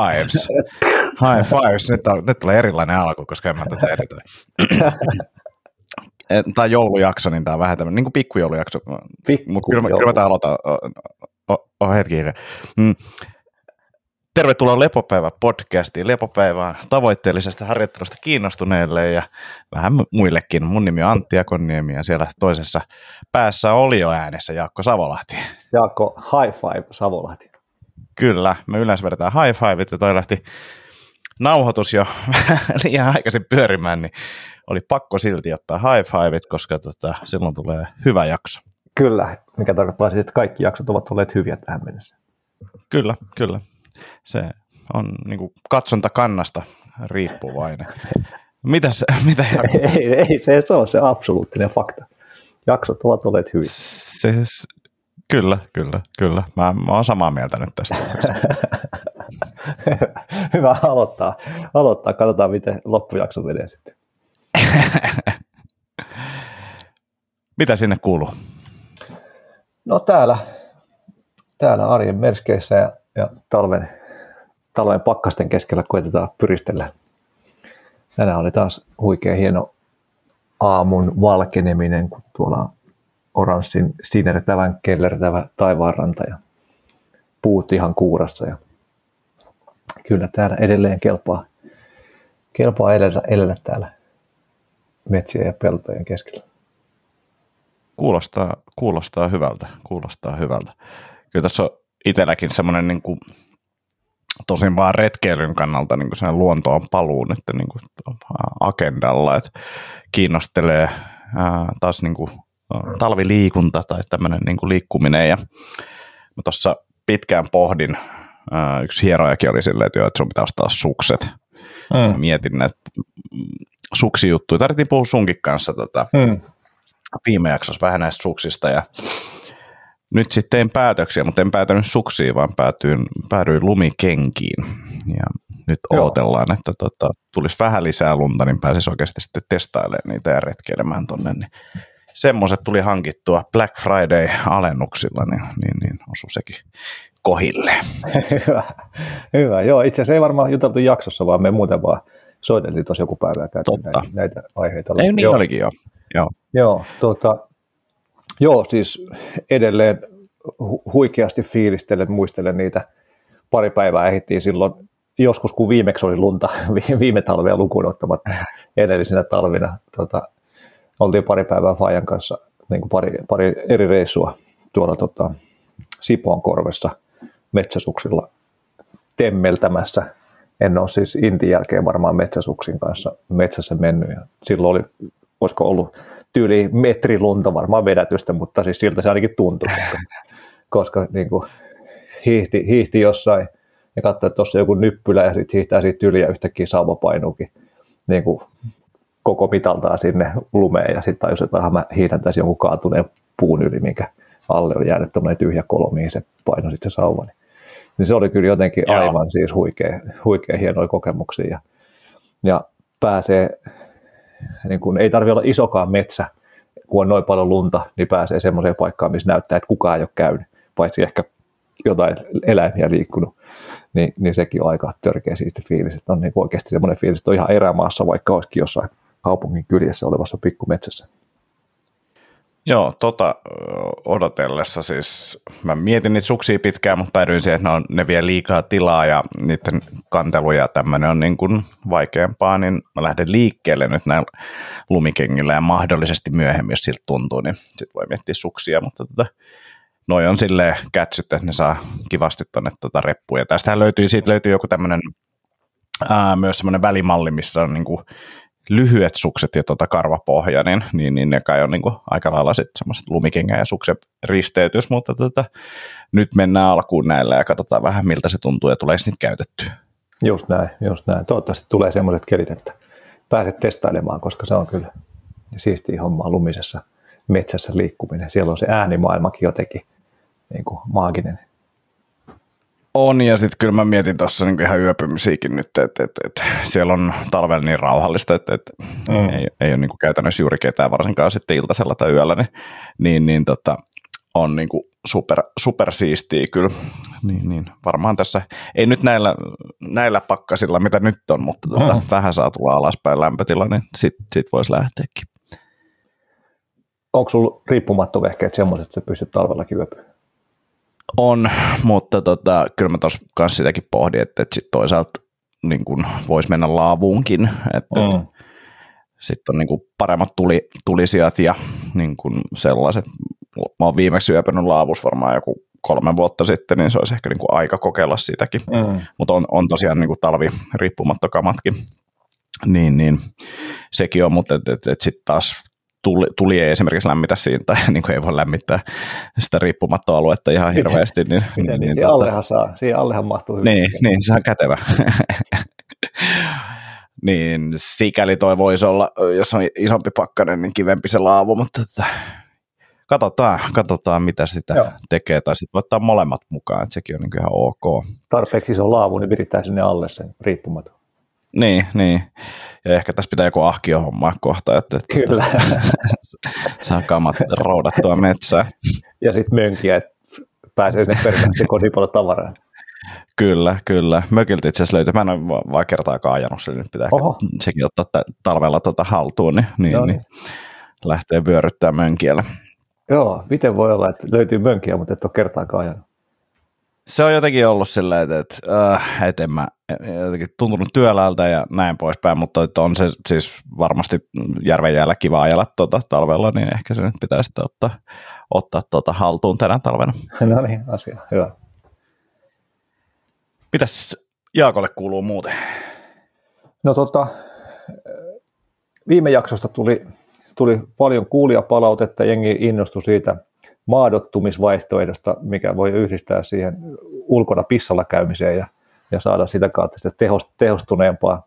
fives. High fives. Nyt, on, nyt tulee erilainen alku, koska en mä tätä editoin. tämä joulujakso, niin tämä on vähän tämmöinen niin kuin pikkujoulujakso. Pikku Mutta kyllä, kyllä mä aloitan. Oh, oh, hetki. Mm. Tervetuloa Lepopäivä podcastiin. Lepopäivään tavoitteellisesta harjoittelusta kiinnostuneille ja vähän muillekin. Mun nimi on Antti Akoniemi ja siellä toisessa päässä oli jo äänessä Jaakko Savolahti. Jaakko High Five Savolahti. Kyllä, me yleensä vedetään high fiveit ja toi lähti nauhoitus jo liian aikaisin pyörimään, niin oli pakko silti ottaa high fiveit, koska tota, silloin tulee hyvä jakso. Kyllä, mikä tarkoittaa siis, että kaikki jaksot ovat olleet hyviä tähän mennessä. Kyllä, kyllä. Se on niin kuin kannasta riippuvainen. Mitäs, mitä ei, ei, se, se on se absoluuttinen fakta. Jaksot ovat olleet hyviä. Se, Kyllä, kyllä, kyllä. Mä, mä oon samaa mieltä nyt tästä. Hyvä aloittaa. aloittaa. Katsotaan, miten loppujakso menee sitten. Mitä sinne kuuluu? No täällä, täällä arjen merskeissä ja, ja talven, talven pakkasten keskellä koetetaan pyristellä. Tänään oli taas huikea hieno aamun valkeneminen, kun tuolla oranssin sinertävän, kellertävä taivaanranta ja puut ihan kuurassa. Ja kyllä täällä edelleen kelpaa, kelpaa elellä, elellä täällä metsiä ja peltojen keskellä. Kuulostaa, kuulostaa hyvältä, kuulostaa hyvältä. Kyllä tässä on itselläkin semmoinen niin kuin, tosin vaan retkeilyn kannalta niin kuin luontoon paluu nyt niin kuin agendalla, että kiinnostelee ää, taas niin kuin talviliikunta tai tämmöinen niin kuin liikkuminen. Ja mä tuossa pitkään pohdin, yksi hierojakin oli silleen, että, joo, että sun pitää ostaa sukset. Mm. Mietin näitä suksijuttuja. Tarvittiin puhua sunkin kanssa tota, mm. viime jaksossa vähän näistä suksista ja nyt sitten tein päätöksiä, mutta en päätynyt suksiin, vaan päätyin, päädyin lumikenkiin. Ja nyt Joo. odotellaan, että tota, tulisi vähän lisää lunta, niin pääsisi oikeasti sitten testailemaan niitä ja retkeilemään tuonne. Niin semmoiset tuli hankittua Black Friday-alennuksilla, niin, niin, niin osui sekin kohille. hyvä, hyvä. Joo, itse asiassa ei varmaan juteltu jaksossa, vaan me muuten vaan soiteltiin tuossa joku päivä ja käytiin näitä, näitä aiheita. Ei, niin joo. olikin jo. Joo, joo, tuota, joo siis edelleen hu- huikeasti fiilistelen, muistelen niitä pari päivää ehdittiin silloin joskus, kun viimeksi oli lunta, viime talvea lukuun ottamatta edellisenä talvina tota, oltiin pari päivää Fajan kanssa niin kuin pari, pari eri reissua tuolla tota, Sipoon korvessa metsäsuksilla temmeltämässä. En ole siis Intin jälkeen varmaan metsäsuksin kanssa metsässä mennyt. Ja silloin oli, olisiko ollut tyyli metri lunta varmaan vedätystä, mutta siis siltä se ainakin tuntui, koska, koska niin kuin hiihti, hiihti jossain ja katsoi, että tuossa joku nyppylä ja sitten hiihtää siitä yli ja yhtäkkiä sauva painuukin niin kuin koko mitaltaan sinne lumeen ja sitten tajus, että mä hiidän tässä jonkun kaatuneen puun yli, minkä alle on jäänyt tuommoinen tyhjä kolo, mihin se painoi sitten se sauva. Niin, niin se oli kyllä jotenkin Joo. aivan siis huikea, huikea hienoja kokemuksia ja, ja pääsee, niin kun ei tarvitse olla isokaan metsä, kun on noin paljon lunta, niin pääsee semmoiseen paikkaan, missä näyttää, että kukaan ei ole käynyt, paitsi ehkä jotain eläimiä liikkunut, niin, niin sekin on aika törkeä siisti fiilis, että on niin oikeasti semmoinen fiilis, että on ihan erämaassa, vaikka olisikin jossain kaupungin kyljessä olevassa pikkumetsässä. Joo, tota odotellessa siis, mä mietin niitä suksia pitkään, mutta päädyin siihen, että ne, on, ne vie liikaa tilaa ja niiden kantelu ja tämmöinen on niin kuin vaikeampaa, niin mä lähden liikkeelle nyt näillä lumikengillä ja mahdollisesti myöhemmin, jos siltä tuntuu, niin sitten voi miettiä suksia, mutta tota, noi on silleen kätsyt, että ne saa kivasti tuonne tota reppuja. Tästähän löytyy, siitä löytyy joku tämmöinen myös semmoinen välimalli, missä on niin kuin lyhyet sukset ja tota karvapohja, niin, niin, niin ne kai on niin kuin aika lailla sitten semmoiset lumikengä ja suksen risteytys, mutta tota, nyt mennään alkuun näillä ja katsotaan vähän miltä se tuntuu ja tulee niitä käytettyä. Just näin, just näin. Toivottavasti tulee semmoiset kelit, että pääset testailemaan, koska se on kyllä siistiä hommaa lumisessa metsässä liikkuminen. Siellä on se äänimaailmakin jotenkin niin kuin maaginen. On, ja sitten kyllä mä mietin tuossa niinku ihan yöpymisiäkin nyt, että et, et, siellä on talvella niin rauhallista, että et, mm. ei, ei ole niinku käytännössä juuri ketään, varsinkaan sitten iltasella tai yöllä, niin, niin, niin tota, on niinku super, super siistiä kyllä. Niin, niin, varmaan tässä, ei nyt näillä, näillä pakkasilla, mitä nyt on, mutta tuota, mm. vähän saa tulla alaspäin lämpötila, niin sitten sit voisi lähteäkin. Onko sulla riippumattovehkeet semmoiset, että sä pystyt talvellakin yöpymään? On, mutta tota, kyllä mä tuossa kanssa sitäkin pohdin, että, että sit toisaalta niin kun voisi mennä laavuunkin, että mm. sitten on niin kuin paremmat tuli, tulisijat ja niin kuin sellaiset. Mä oon viimeksi yöpännyt laavus varmaan joku kolme vuotta sitten, niin se olisi ehkä niin kuin aika kokeilla sitäkin. Mm. Mutta on, on tosiaan niin kuin talvi riippumattokamatkin. Niin, niin sekin on, mutta et, et, et sitten taas tuli, tuli ei esimerkiksi lämmitä siinä, tai niin kuin ei voi lämmittää sitä riippumattoaluetta ihan hirveästi. Niin, niin, niin, niin, siihen, allehan saa, siihen allehan mahtuu hyvin. Niin, niin, se on kätevä. niin sikäli toi voisi olla, jos on isompi pakkanen, niin kivempi se laavu, mutta että, katsotaan, katsotaan, mitä sitä Joo. tekee, tai sitten ottaa molemmat mukaan, että sekin on niin ihan ok. Tarpeeksi iso laavu, niin virittää sinne alle sen riippumaton. Niin, niin. Ja ehkä tässä pitää joku ahkio hommaa kohta, että, että Kyllä. saa kamat roudattua metsään. Ja sitten mönkiä, että pääsee sinne kotiin paljon tavaraa. Kyllä, kyllä. Mökiltä itse asiassa löytyy. Mä en ole vaan kertaakaan ajanut, se nyt pitää Oho. sekin ottaa talvella tuota haltuun, niin, niin, no niin. niin lähtee vyöryttää mönkiellä. Joo, miten voi olla, että löytyy mönkiä, mutta et ole kertaakaan ajanut? Se on jotenkin ollut silleen, että, että, äh, että en mä, jotenkin tuntunut työläältä ja näin poispäin, mutta että on se siis varmasti järven jäällä kiva ajella tuota talvella, niin ehkä se nyt pitää sitten ottaa, ottaa tuota haltuun tänä talvena. No niin, asia, hyvä. Mitäs Jaakolle kuuluu muuten? No tota, viime jaksosta tuli, tuli paljon kuulijapalautetta, jengi innostui siitä maadottumisvaihtoehdosta, mikä voi yhdistää siihen ulkona pissalla käymiseen ja, ja saada sitä kautta sitä tehostuneempaa,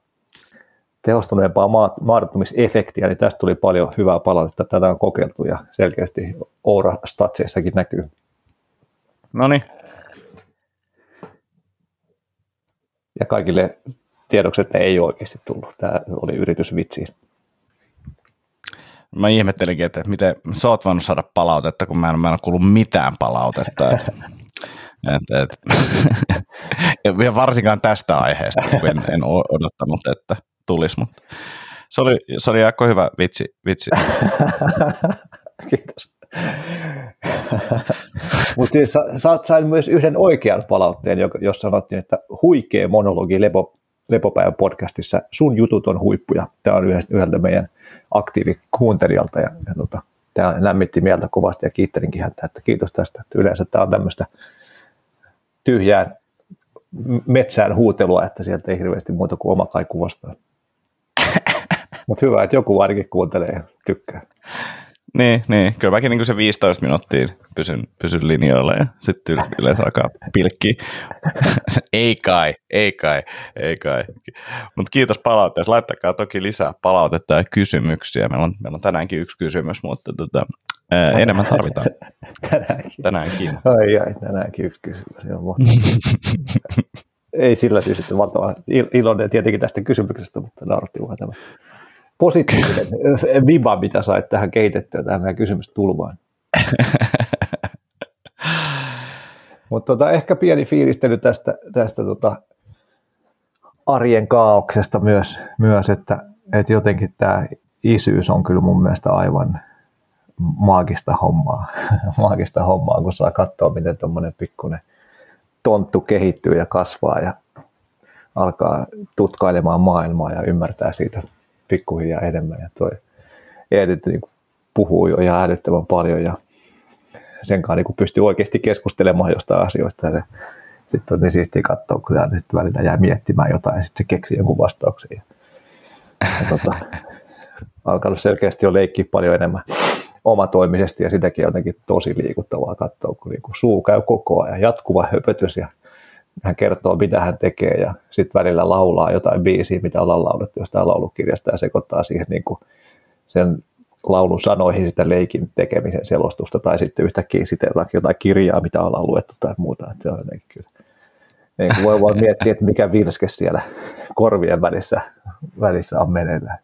tehostuneempaa maadottumisefektiä, niin tästä tuli paljon hyvää palautetta. Tätä on kokeiltu ja selkeästi Oura Statseissakin näkyy. No niin, ja kaikille tiedokset ei oikeasti tullut. Tämä oli yritys vitsiin. Mä ihmettelinkin, että miten sä oot voinut saada palautetta, kun mä en, mä en ole kuullut mitään palautetta. Et, et, et. ja varsinkaan tästä aiheesta, kun en, en odottanut, että tulisi, mutta se oli, se oli aika hyvä vitsi. vitsi. Kiitos. Mutta siis sä, sain myös yhden oikean palautteen, jossa sanottiin, että huikea monologi Lepo, Lepopäivän podcastissa, sun jutut on huippuja. Tämä on yhdeltä meidän aktiivikuuntelijalta ja, ja tota, tämä lämmitti mieltä kovasti ja kiittelinkin häntä, että kiitos tästä. Että yleensä tämä on tämmöistä tyhjään metsään huutelua, että sieltä ei hirveästi muuta kuin oma kaiku vastaan. Mutta hyvä, että joku ainakin kuuntelee ja tykkää. Niin, niin. kyllä mäkin niin se 15 minuuttia pysyn, pysyn linjoilla ja sitten yleensä alkaa pilkkiä. ei kai, ei kai, ei kai. Mutta kiitos palautteesta. Laittakaa toki lisää palautetta ja kysymyksiä. Meillä on, meillä on tänäänkin yksi kysymys, mutta tota, ää, enemmän tarvitaan. tänäänkin. Tänäänkin. Ai ai, tänäänkin yksi kysymys. ei sillä siis, että valtava iloinen tietenkin tästä kysymyksestä, mutta nauratti vaan tämä positiivinen viba, mitä sait tähän kehitettyä tähän meidän kysymystulvaan. Mutta tota, ehkä pieni fiilistely tästä, tästä tota arjen kaauksesta myös, myös että, että jotenkin tämä isyys on kyllä mun mielestä aivan maagista hommaa, maagista hommaa kun saa katsoa, miten tuommoinen pikkuinen tonttu kehittyy ja kasvaa ja alkaa tutkailemaan maailmaa ja ymmärtää siitä pikkuhiljaa enemmän. Ja toi Edith niin puhuu jo ihan älyttömän paljon ja sen kanssa niin pystyy oikeasti keskustelemaan jostain asioista. Ja sitten on niin siistiä katsoa, kun nyt välillä jää miettimään jotain ja sitten se keksii jonkun vastauksen. Ja, ja tota, alkanut selkeästi jo leikkiä paljon enemmän omatoimisesti ja sitäkin jotenkin tosi liikuttavaa katsoa, kun niin suu käy koko ajan, jatkuva höpötys ja hän kertoo, mitä hän tekee ja sitten välillä laulaa jotain biisiä, mitä ollaan laulettu jostain laulukirjasta ja sekoittaa siihen niin kuin sen laulun sanoihin sitä leikin tekemisen selostusta tai sitten yhtäkkiä sitten jotain kirjaa, mitä ollaan luettu tai muuta. Että se on kyllä. Niin kuin voi vaan miettiä, että mikä virske siellä korvien välissä, välissä on meneillään.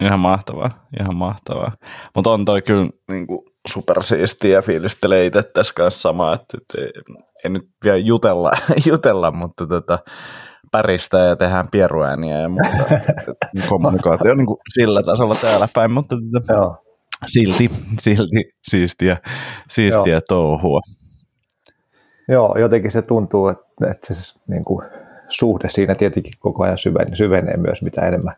Ihan mahtavaa, ihan mahtavaa. Mutta on toi kyllä niin kuin supersiistiä ja fiilistelee itse tässä kanssa samaa, että, ei, ei, nyt vielä jutella, jutella mutta tota, päristää ja tehdään pieruääniä ja muuta. Kommunikaatio on niin kuin sillä tasolla täällä päin, mutta tota, Joo. silti, silti siistiä, siistiä Joo. touhua. Joo, jotenkin se tuntuu, että, että se niin kuin, suhde siinä tietenkin koko ajan syvenee, syvenee myös, mitä enemmän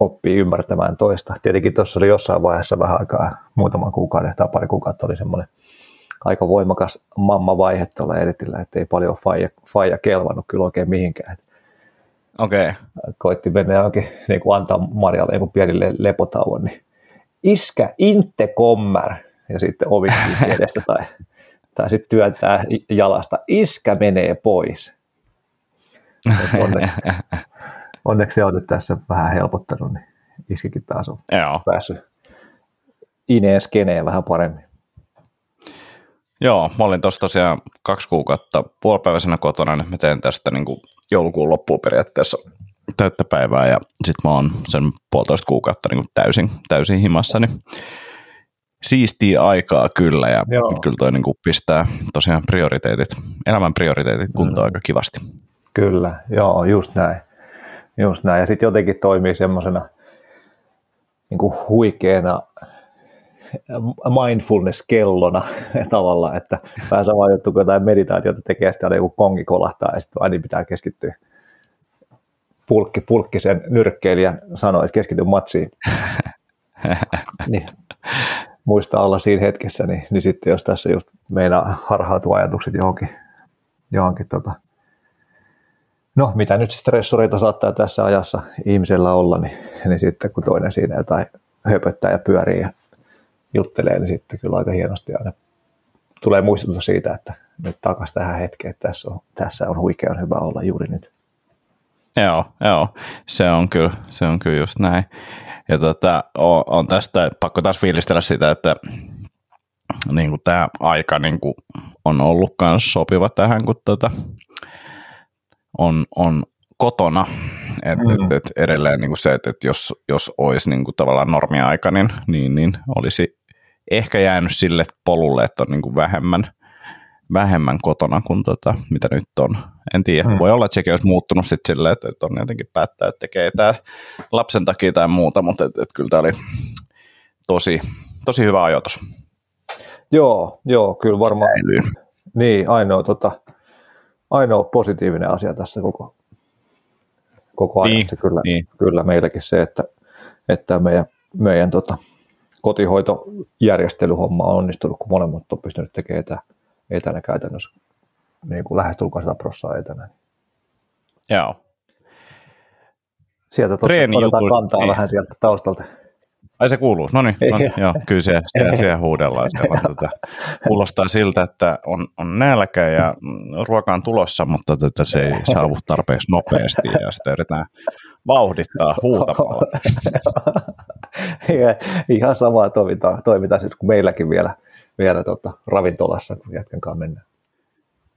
oppii ymmärtämään toista. Tietenkin tuossa oli jossain vaiheessa vähän aikaa, muutaman kuukauden tai pari kuukautta oli semmoinen aika voimakas mamma-vaihe tuolla editillä, että ei paljon faija, faija kelvannut kyllä oikein mihinkään. Okei. Okay. Koitti mennä johonkin niin kuin antaa Marjalle joku pieni lepotauon, niin iskä, inte kommer, ja sitten ovi edestä tai, tai sitten työntää jalasta, iskä menee pois. Onneksi, onneksi se on nyt tässä vähän helpottanut, niin iskikin taas on Joo. päässyt ineen skeneen vähän paremmin. Joo, mä olin tuossa tosiaan kaksi kuukautta puolipäiväisenä kotona, nyt mä teen tästä niin kuin joulukuun loppuun periaatteessa täyttä päivää ja sitten mä oon sen puolitoista kuukautta niin kuin täysin, täysin himassa, niin siistiä aikaa kyllä ja Joo. kyllä toi niin kuin pistää tosiaan prioriteetit, elämän prioriteetit kuntoon mm. aika kivasti. Kyllä, joo, just näin. Just näin. Ja sitten jotenkin toimii semmoisena niin huikeana mindfulness-kellona tavalla, että vähän sama juttu kuin jotain meditaatiota tekee, sitten aina joku kongi kolahtaa ja sitten aina pitää keskittyä. Pulkki, pulkki sen nyrkkeilijän sanoi, että keskity matsiin. niin, muistaa olla siinä hetkessä, niin, niin sitten jos tässä just meinaa harhautua ajatukset johonkin, johonkin tota, no mitä nyt stressoreita saattaa tässä ajassa ihmisellä olla, niin, niin sitten kun toinen siinä jotain höpöttää ja pyörii ja juttelee, niin sitten kyllä aika hienosti aina tulee muistutus siitä, että nyt takaisin tähän hetkeen, että tässä on, tässä on huikean hyvä olla juuri nyt. Joo, joo, se on kyllä, se on kyllä just näin. Ja tota, on, on tästä pakko taas fiilistellä sitä, että niin kuin tämä aika niin kuin on ollut myös sopiva tähän, kun tota, on, on kotona. Et, mm. et, et edelleen niin kuin se, että et jos, jos olisi niin kuin tavallaan normiaika, niin, niin, niin olisi ehkä jäänyt sille polulle, että on niin kuin vähemmän, vähemmän kotona kuin tota, mitä nyt on. En tiedä, mm. voi olla, että sekin olisi muuttunut sitten silleen, että, että on jotenkin päättää, että tekee tämä lapsen takia tai muuta, mutta et, et kyllä tämä oli tosi, tosi hyvä ajoitus. Joo, joo, kyllä varmaan. Niin, ainoa, tota, ainoa positiivinen asia tässä koko, koko ajan. Niin, kyllä, niin. kyllä meilläkin se, että, että meidän, meidän tota, kotihoitojärjestelyhomma on onnistunut, kun molemmat on pystynyt tekemään etä, etänä käytännössä niin kuin lähestulkoon 100 prossaa etänä. Joo. Sieltä otetaan kantaa niin. vähän sieltä taustalta. Ai se kuuluu, no niin, no, niin, joo, kyllä siellä, siellä, siellä huudellaan. Siellä, tätä. Kuulostaa siltä, että on, on nälkä ja ruoka on tulossa, mutta tätä se ei saavu tarpeeksi nopeasti ja sitä yritetään vauhdittaa huutamalla. Ihan samaa toimintaa, toimintaa siis kuin meilläkin vielä, vielä tota, ravintolassa, kun jätkän kanssa mennään.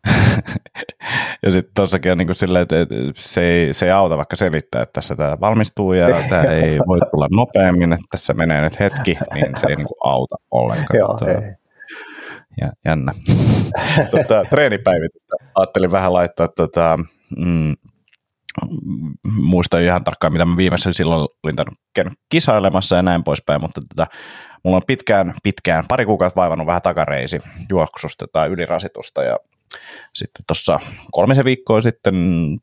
ja sitten tuossakin on niin kuin silleen, että se ei, se ei auta vaikka selittää, että tässä tämä valmistuu ja tämä ei voi tulla nopeammin, että tässä menee nyt hetki, niin se ei niin kuin auta ollenkaan. Joo, ei. Ja, jännä. tota, treenipäivitystä ajattelin vähän laittaa tota, mm, muista ihan tarkkaan, mitä mä viimeisen silloin olin käynyt kisailemassa ja näin poispäin, mutta tota, mulla on pitkään, pitkään, pari kuukautta vaivannut vähän takareisi juoksusta tai ylirasitusta ja sitten tuossa kolmisen viikkoa sitten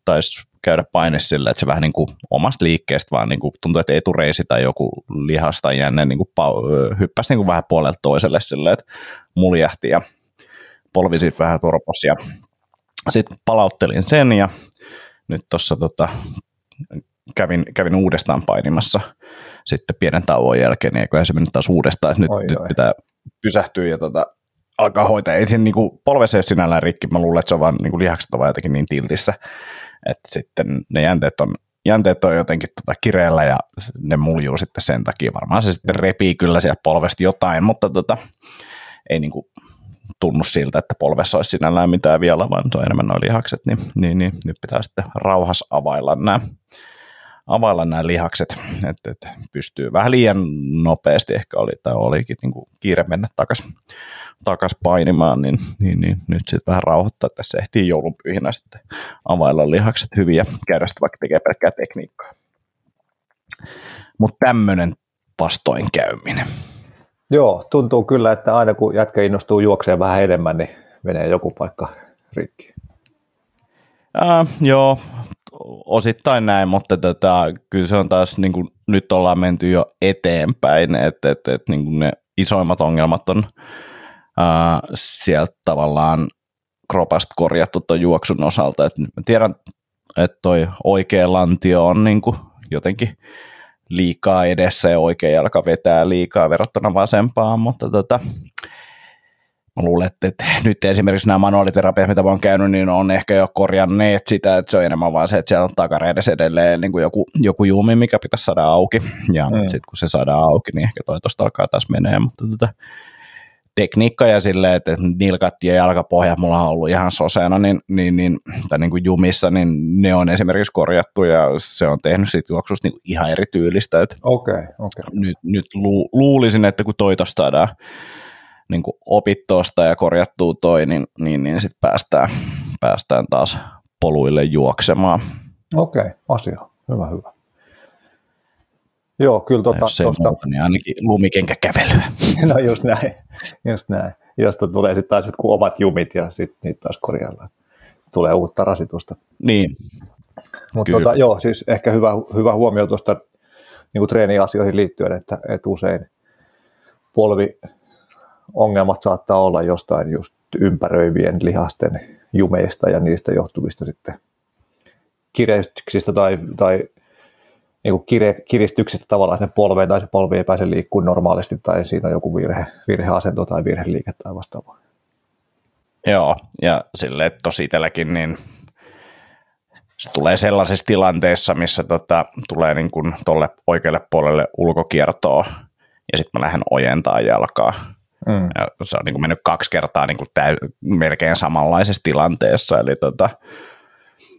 taisi käydä paine sillä, että se vähän niin kuin omasta liikkeestä vaan niin kuin tuntuu, että etureisi tai joku lihas tai jänne niin kuin pau- hyppäsi niin kuin vähän puolelta toiselle sillä, että muljahti ja polvi sitten vähän torpos ja sitten palauttelin sen ja nyt tuossa tota, kävin, kävin uudestaan painimassa sitten pienen tauon jälkeen, niin eiköhän se mennyt taas uudestaan, että nyt, oi, nyt oi. pitää pysähtyä ja tota, alkaa hoitaa. Ei siinä niinku, polvessa ei ole sinällään rikki, mä luulen, että se on vaan niinku lihakset ovat jotenkin niin tiltissä, että sitten ne jänteet on, jänteet on jotenkin tota kireellä ja ne muljuu sitten sen takia. Varmaan se sitten repii kyllä sieltä polvesta jotain, mutta tota, ei niinku tunnu siltä, että polvessa olisi sinällään mitään vielä, vaan se on enemmän noin lihakset, niin, niin, niin nyt pitää sitten rauhassa availla nämä availla nämä lihakset, että, että pystyy vähän liian nopeasti ehkä oli tai olikin niin kuin kiire mennä takaisin takas painimaan, niin, niin, niin nyt sitten vähän rauhoittaa, että tässä ehtii joulunpyhinä sitten availla lihakset hyvin ja käydä sitten vaikka tekee pelkkää tekniikkaa. Mutta tämmöinen vastoinkäyminen. Joo, tuntuu kyllä, että aina kun jätkä innostuu juokseen vähän enemmän, niin menee joku paikka rikki. Äh, joo, osittain näin, mutta tota, kyllä se on taas, niin kuin, nyt ollaan menty jo eteenpäin, että et, et, niin ne isoimmat ongelmat on äh, sieltä tavallaan kropasta korjattu tuon juoksun osalta. Et mä tiedän, että toi oikea lantio on niin kuin jotenkin liikaa edessä ja oikea jalka vetää liikaa verrattuna vasempaan, mutta tota, luulen, että nyt esimerkiksi nämä manuaaliterapiat, mitä mä oon käynyt, niin on ehkä jo korjanneet sitä, että se on enemmän vaan se, että siellä on takareidessä edelleen niin kuin joku, joku juumi, mikä pitäisi saada auki, ja mm. sitten kun se saadaan auki, niin ehkä toi tosta alkaa taas menee, mutta tota, tekniikka ja silleen, että nilkat ja jalkapohjat mulla on ollut ihan soseena niin, niin, niin, tai niin kuin jumissa, niin ne on esimerkiksi korjattu ja se on tehnyt siitä juoksusta niin ihan erityylistä. Okei, okay, okay. Nyt, nyt lu, luulisin, että kun toi tosta saadaan niin kuin opittosta ja korjattua toi, niin, niin, niin sitten päästään, päästään taas poluille juoksemaan. Okei, okay, asia. Hyvä, hyvä. Joo, kyllä tuota, Jos ei tosta... muuta, niin ainakin lumikenkä kävelyä. no just näin, just näin. Josta tulee sitten taas jotkut omat jumit ja sitten niitä taas korjaillaan. Tulee uutta rasitusta. Niin. Mutta tota, joo, siis ehkä hyvä, hyvä huomio tuosta niin treeniasioihin liittyen, että, että usein polvi ongelmat saattaa olla jostain just ympäröivien lihasten jumeista ja niistä johtuvista sitten kireytyksistä tai, tai niin kuin kire, kiristyksestä tavallaan sen polveen tai se polvi ei pääse liikkumaan normaalisti tai siinä on joku virhe, virheasento tai virheliike tai vastaavaa. Joo, ja silleen tosi itselläkin niin se tulee sellaisessa tilanteessa, missä tota, tulee niin kuin tolle oikealle puolelle ulkokiertoa ja sitten mä lähden ojentaa jalkaa. Mm. Ja se on niin kuin mennyt kaksi kertaa niin kuin täy- melkein samanlaisessa tilanteessa, eli tota,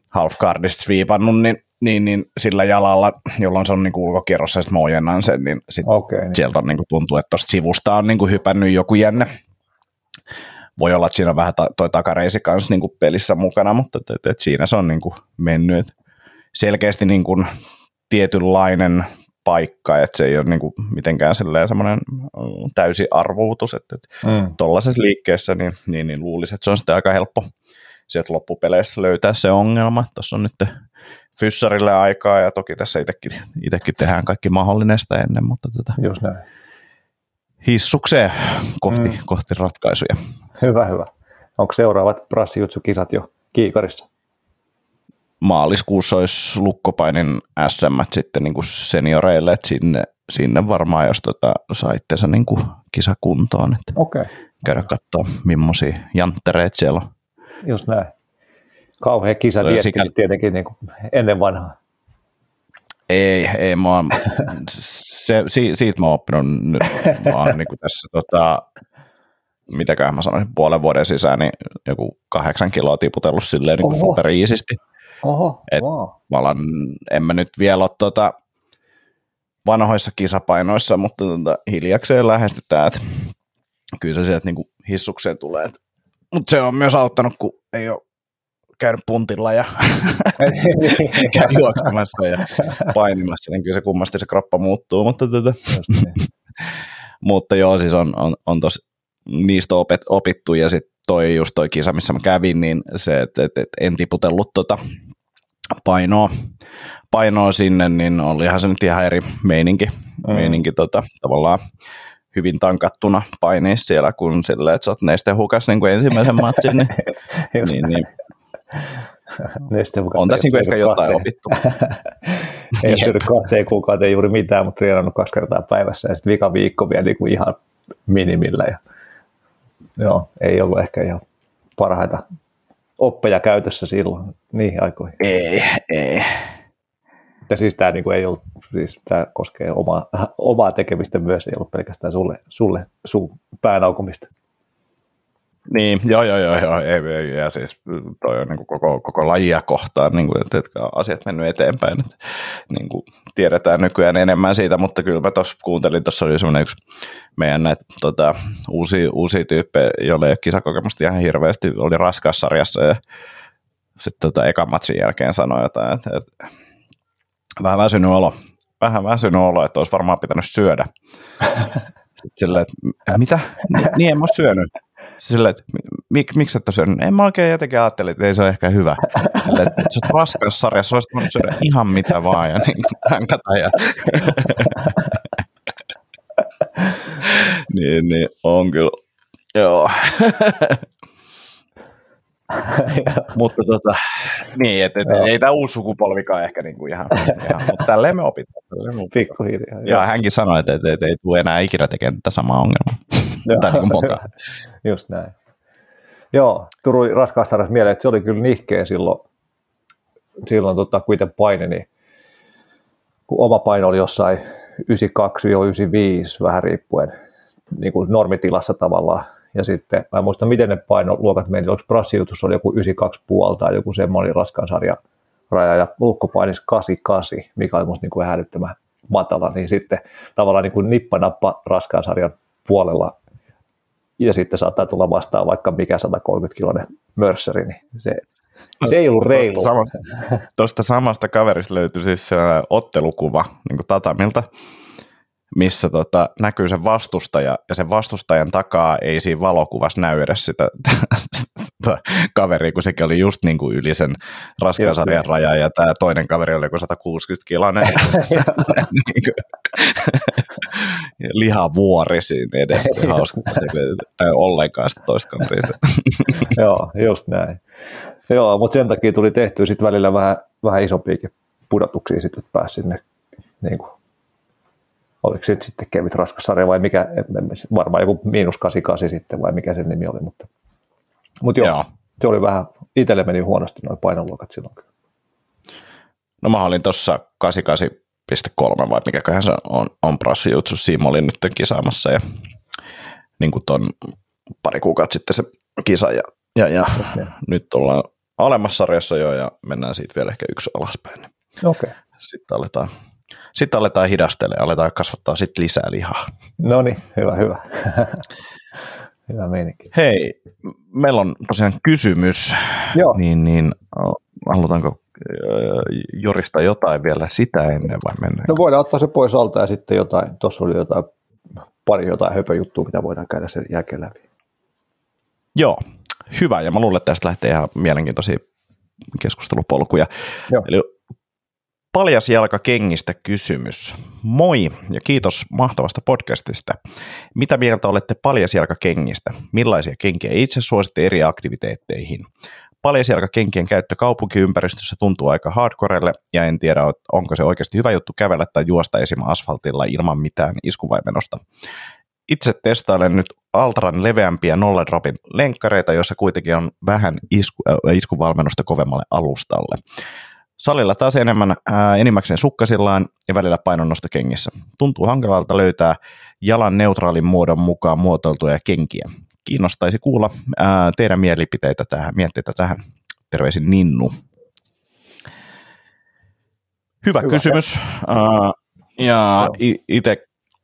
half guardista sweepannut, niin niin, niin sillä jalalla, jolloin se on niin ulkokierrossa, ja sitten mä ojennan sen, niin sit okay, niin. sieltä on, niin kuin tuntuu, että tuosta sivusta on niin kuin hypännyt joku jänne. Voi olla, että siinä on vähän ta- toi takareisi kanssa niin kuin pelissä mukana, mutta et, et, et siinä se on niin kuin mennyt. selkeästi niin kuin tietynlainen paikka, että se ei ole niin kuin mitenkään semmoinen täysi arvuutus, että, mm. tuollaisessa liikkeessä niin, niin, niin luulisi, että se on sitten aika helppo sieltä loppupeleissä löytää se ongelma. Tuossa on nyt fyssarille aikaa ja toki tässä itsekin, itsekin tehdään kaikki mahdollinen sitä ennen, mutta tätä tota Just näin. hissukseen kohti, mm. kohti ratkaisuja. Hyvä, hyvä. Onko seuraavat brassijutsu-kisat jo kiikarissa? Maaliskuussa olisi lukkopainin SM sitten niin kuin senioreille, että sinne, sinne varmaan, jos tota, saitte sen niin kuin kisakuntoon, että okay. käydä katsoa, millaisia janttereita siellä on. Just näin kauhea kisa sikäli... tietenkin niin kuin ennen vanhaa. Ei, ei mä oon, se, si, siitä mä oon oppinut nyt, mä oon niin kuin tässä tota, mitäköhän mä sanoisin, puolen vuoden sisään, niin joku kahdeksan kiloa tiputellut silleen niin kuin superiisisti. Oho, Et wow. mä olen, en mä nyt vielä ole tota, vanhoissa kisapainoissa, mutta tota, hiljakseen lähestytään, että kyllä se sieltä niin kuin hissukseen tulee. Mutta se on myös auttanut, kun ei ole käynyt puntilla ja käy juoksemassa ja painimassa, niin kyllä se kummasti se kroppa muuttuu, mutta, tätä. Niin. mutta joo, siis on, on, on tos, niistä opet, opittu ja sitten toi just toi kisa, missä mä kävin, niin se, että et, et en tiputellut tota painoa, painoa sinne, niin olihan se nyt ihan eri meininki, mm. meininki tota, tavallaan hyvin tankattuna paineissa siellä, kun sille, että sä oot nestehukas niin kuin ensimmäisen matsin, niin, niin, niin on tässä niin ehkä jotain opittu. ei ole syönyt kahteen kuukauteen juuri mitään, mutta treenannut kaksi kertaa päivässä ja sitten vika viikko vielä niin kuin ihan minimillä. Ja, joo, ei ollut ehkä ihan parhaita oppeja käytössä silloin niihin aikoihin. Ei, ei. Ja siis tämä niin ei ollut, siis tämä koskee omaa, omaa tekemistä myös, ei ollut pelkästään sulle, sulle sun päänaukomista. Niin, joo, joo, joo, joo. Ei, ei, ja siis toi on niin kuin koko, koko lajia kohtaan, niin kuin, että, että asiat mennyt eteenpäin. Että, niin kuin tiedetään nykyään enemmän siitä, mutta kyllä mä tuossa kuuntelin, tuossa oli semmoinen yksi meidän näitä tota, uusia, uusia tyyppejä, joille ei ole kisakokemusta ihan hirveästi, oli sarjassa ja sitten tota, ekan matsin jälkeen sanoi jotain, että, että vähän väsynyt olo, vähän väsynyt olo, että olisi varmaan pitänyt syödä. Sillä, että mitä? Niin en mä syönyt. Sillä, että mik, miksi et syönyt? En mä oikein jotenkin ajattelin, että ei se ole ehkä hyvä. Sillä, että se on raskas sarjassa, olisit voinut syödä ihan mitä vaan ja niin hänkata. Ja... niin, niin, on kyllä. Joo. mutta tota, niin, että et, ei tämä uusi sukupolvikaan ehkä niinku ihan, ihan mutta tälleen me opitaan. Pikkuhiljaa. Ja hänkin sanoi, että, että, että ei tule enää ikinä tekemään tätä samaa ongelmaa. Tai niin Just näin. Joo, Turun raskaasta mieleen, että se oli kyllä nihkeä silloin, silloin tota, kuiten paine, niin kun oma paino oli jossain 92-95 vähän riippuen niin kuin normitilassa tavallaan, ja sitten, mä en muista miten ne painoluokat meni, onko brassiutus oli joku 92,5 tai joku semmoinen raskaan sarja raja, ja lukko painisi 88, mikä oli musta niin kuin hälyttömän matala, niin sitten tavallaan niin kuin nippanappa raskaan sarjan puolella, ja sitten saattaa tulla vastaan vaikka mikä 130 kilonen mörsseri, niin se, se ei ollut reilu. Tuosta samasta, tuosta samasta kaverista löytyi siis ottelukuva niin kuin Tatamilta, missä tota, näkyy se vastustaja, ja sen vastustajan takaa ei siinä valokuvassa näy edes sitä, sitä kaveria, kun sekin oli just niin kuin yli sen raskasarjan niin. raja, ja tämä toinen kaveri oli joku 160 kiloinen niin lihavuori siinä edessä. Hauska, ollenkaan sitä toista kaveria. Joo, just näin. Joo, mutta sen takia tuli tehty sitten välillä vähän, vähän isompiakin pudotuksia, sitten, että pääsi sinne niin kuin oliko se nyt sitten kevyt raskassarja vai mikä, varmaan joku miinus 88 sitten vai mikä sen nimi oli, mutta, mutta joo, joo. se oli vähän, itselle meni huonosti noin painoluokat silloin kyllä. No mä olin tuossa 88,3 vai mikäköhän se on, on Prassi Jutsu, Siimo oli nyt kisaamassa ja niin kuin ton pari kuukautta sitten se kisa ja, ja, ja okay. nyt ollaan alemmassa sarjassa jo ja mennään siitä vielä ehkä yksi alaspäin. Okay. Sitten aletaan sitten aletaan hidastella ja aletaan kasvattaa sitten lisää lihaa. No niin, hyvä, hyvä. hyvä meininki. Hei, meillä on tosiaan kysymys, Joo. niin, niin halutaanko jorista jotain vielä sitä ennen vai mennään? No voidaan ottaa se pois alta ja sitten jotain, tuossa oli jotain, pari jotain höpöjuttua, mitä voidaan käydä sen jälkeen läpi. Joo, hyvä ja mä luulen, että tästä lähtee ihan mielenkiintoisia keskustelupolkuja. Joo. Eli Paljasjalkakengistä kysymys. Moi ja kiitos mahtavasta podcastista. Mitä mieltä olette paljasjalkakengistä? Millaisia kenkiä itse suositte eri aktiviteetteihin? Paljasjalkakenkien käyttö kaupunkiympäristössä tuntuu aika hardcorelle ja en tiedä, onko se oikeasti hyvä juttu kävellä tai juosta esim. asfaltilla ilman mitään iskuvaimenosta. Itse testailen nyt Altran leveämpiä nolladropin lenkkareita, joissa kuitenkin on vähän isku, äh, iskuvalmennusta kovemmalle alustalle. Salilla taas enemmän, ää, enimmäkseen sukkasillaan ja välillä painonnostokengissä. Tuntuu hankalalta löytää jalan neutraalin muodon mukaan muotoiltuja kenkiä. Kiinnostaisi kuulla ää, teidän mielipiteitä tähän, mietteitä tähän. Terveisin Ninnu. Hyvä, Hyvä kysymys. Ää, ja itse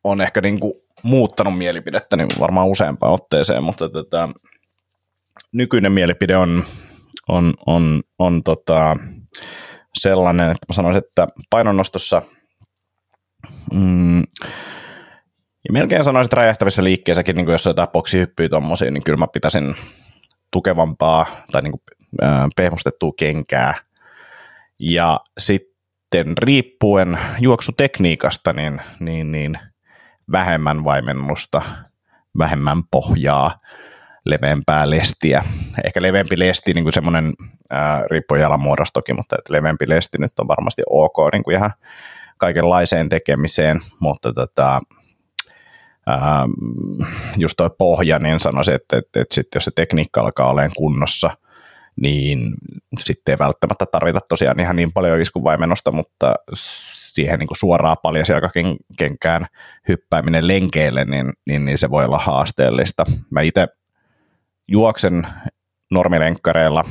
on ehkä niinku muuttanut mielipidettä niin varmaan useampaan otteeseen, mutta tätä, nykyinen mielipide on, on, on, on tota, sellainen, että mä sanoisin, että painonnostossa mm, ja melkein sanoisin, että räjähtävissä liikkeessäkin, niin jos jotain boksihyppyä tuommoisia, niin kyllä mä pitäisin tukevampaa tai niin kuin, äh, pehmustettua kenkää. Ja sitten riippuen juoksutekniikasta, niin, niin, niin vähemmän vaimennusta, vähemmän pohjaa, leveämpää lestiä. Ehkä leveämpi lesti, niin kuin semmoinen, ää, riippuu mutta että leveämpi lesti nyt on varmasti ok niin kuin ihan kaikenlaiseen tekemiseen, mutta tota, ää, just toi pohja, niin sanoisin, että, että, että sit jos se tekniikka alkaa olemaan kunnossa, niin sitten ei välttämättä tarvita tosiaan ihan niin paljon iskuvaimennosta, mutta siihen niin suoraan paljasjalkakenkään hyppääminen lenkeille, niin, niin, niin se voi olla haasteellista. Mä itse juoksen normilenkkareilla,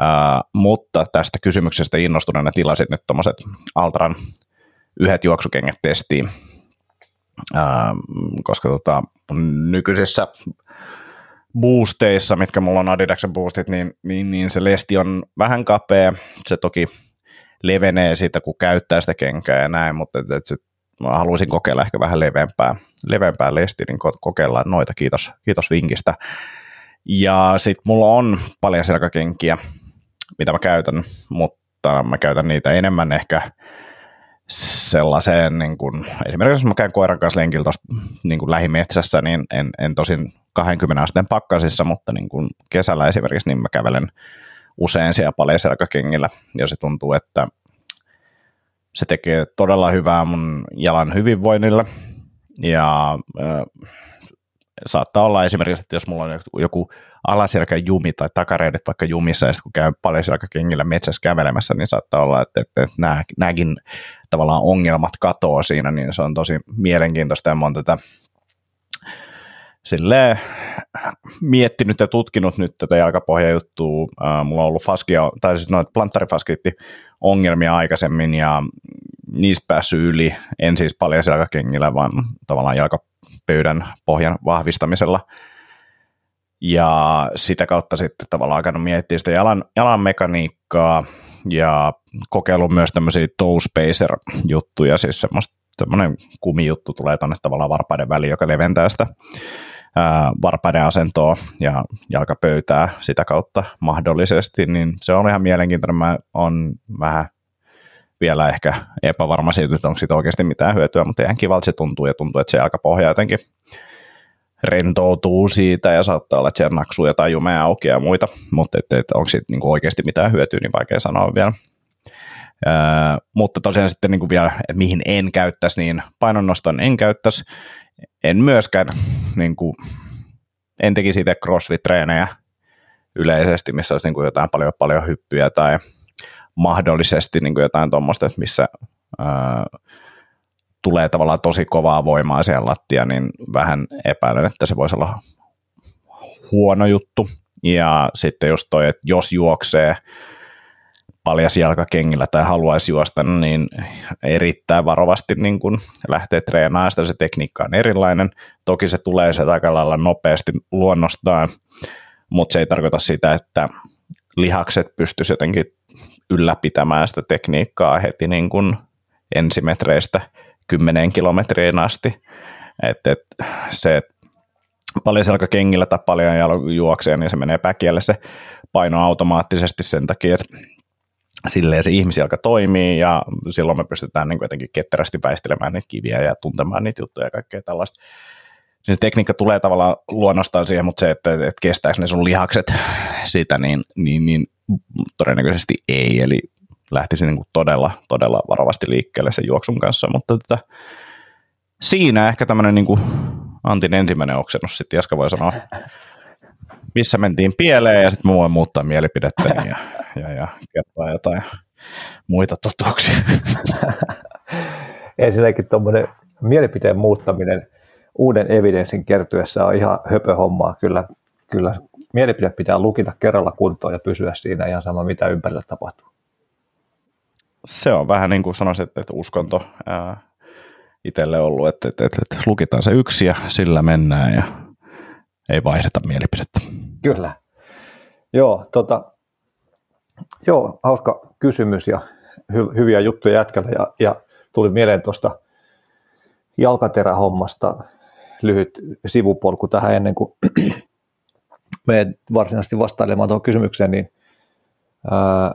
Uh, mutta tästä kysymyksestä innostuneena tilasin nyt tuommoiset Altran yhdet juoksukengät testiin, uh, koska tota, nykyisissä boosteissa, mitkä mulla on Adidaksen boostit, niin, niin, niin se lesti on vähän kapea. Se toki levenee siitä, kun käyttää sitä kenkää ja näin, mutta et, et, mä haluaisin kokeilla ehkä vähän leveämpää, leveämpää lestiä, niin kokeillaan noita, kiitos, kiitos vinkistä. Ja sitten mulla on paljon selkäkenkiä, mitä mä käytän, mutta mä käytän niitä enemmän ehkä sellaiseen, niin kun, esimerkiksi jos mä käyn koiran kanssa lenkillä tosta, niin kuin lähimetsässä, niin en, en tosin 20 asteen pakkasissa, mutta niin kuin kesällä esimerkiksi niin mä kävelen usein siellä paljaselkäkengillä ja se tuntuu, että se tekee todella hyvää mun jalan hyvinvoinnille. Ja äh, saattaa olla esimerkiksi, että jos mulla on joku alaselkä jumi tai takareidet vaikka jumissa ja sitten kun käy paljaselkäkengillä metsässä kävelemässä, niin saattaa olla, että, että, että nämä, nämäkin tavallaan ongelmat katoaa siinä, niin se on tosi mielenkiintoista ja monta tätä silleen miettinyt ja tutkinut nyt tätä jalkapohjajuttua. mulla on ollut faskia, tai siis noita planttarifaskiitti ongelmia aikaisemmin ja niistä päässyt yli, en siis paljon jalkakengillä, vaan tavallaan jalkapöydän pohjan vahvistamisella. Ja sitä kautta sitten tavallaan alkanut miettiä sitä jalan, jalan mekaniikkaa ja kokeillut myös tämmöisiä toe juttuja, siis semmoista semmoinen kumijuttu tulee tuonne tavallaan varpaiden väliin, joka leventää sitä varpaiden asentoa ja jalkapöytää sitä kautta mahdollisesti, niin se on ihan mielenkiintoinen. Mä on vähän vielä ehkä epävarma siitä, että onko siitä oikeasti mitään hyötyä, mutta ihan kivalta se tuntuu ja tuntuu, että se jalkapohja jotenkin rentoutuu siitä ja saattaa olla, että siellä naksuu jotain jumea auki ja muita, mutta et, et onko siitä niinku oikeasti mitään hyötyä, niin vaikea sanoa vielä. Öö, mutta tosiaan sitten niinku vielä, että mihin en käyttäisi, niin painonnoston en käyttäisi en myöskään niin kuin, en tekisi itse crossfit-treenejä yleisesti, missä olisi niin kuin jotain paljon, paljon hyppyjä tai mahdollisesti niin kuin jotain tuommoista, missä ää, tulee tavallaan tosi kovaa voimaa siellä lattia, niin vähän epäilen, että se voisi olla huono juttu. Ja sitten just toi, että jos juoksee paljasjalkakengillä tai haluaisi juosta, niin erittäin varovasti niin kun lähtee treenaamaan sitä, se tekniikka on erilainen. Toki se tulee se aika lailla nopeasti luonnostaan, mutta se ei tarkoita sitä, että lihakset pystyisi jotenkin ylläpitämään sitä tekniikkaa heti niin kuin ensimetreistä kymmeneen kilometriin asti. Et, et, se, että paljon selkäkengillä tai paljon juoksee, niin se menee päkielle se paino automaattisesti sen takia, että silleen se ihmisjalka toimii ja silloin me pystytään niin jotenkin ketterästi väistelemään niitä kiviä ja tuntemaan niitä juttuja ja kaikkea tällaista. Siis tekniikka tulee tavallaan luonnostaan siihen, mutta se, että, että kestääkö ne sun lihakset sitä, niin, niin, niin todennäköisesti ei, eli lähtisi niin kuin todella, todella varovasti liikkeelle sen juoksun kanssa, mutta tätä, tota, siinä ehkä tämmöinen niin Antin ensimmäinen oksennus, sitten Jaska voi sanoa missä mentiin pieleen ja sitten mä voin muuttaa mielipidettäni ja, ja, ja kertoa jotain muita totuuksia. Ensinnäkin tuommoinen mielipiteen muuttaminen uuden evidenssin kertyessä on ihan höpöhommaa. Kyllä, kyllä mielipide pitää lukita kerralla kuntoon ja pysyä siinä ihan sama mitä ympärillä tapahtuu. Se on vähän niin kuin sanoisin, että, että uskonto ää, itselle ollut, että, että, että, että lukitaan se yksi ja sillä mennään ja ei vaihdeta mielipidettä. Kyllä. Joo, tota, joo hauska kysymys ja hy, hyviä juttuja jätkällä ja, ja tuli mieleen tuosta jalkaterähommasta lyhyt sivupolku tähän ennen kuin menen varsinaisesti vastailemaan tuohon kysymykseen, niin ää,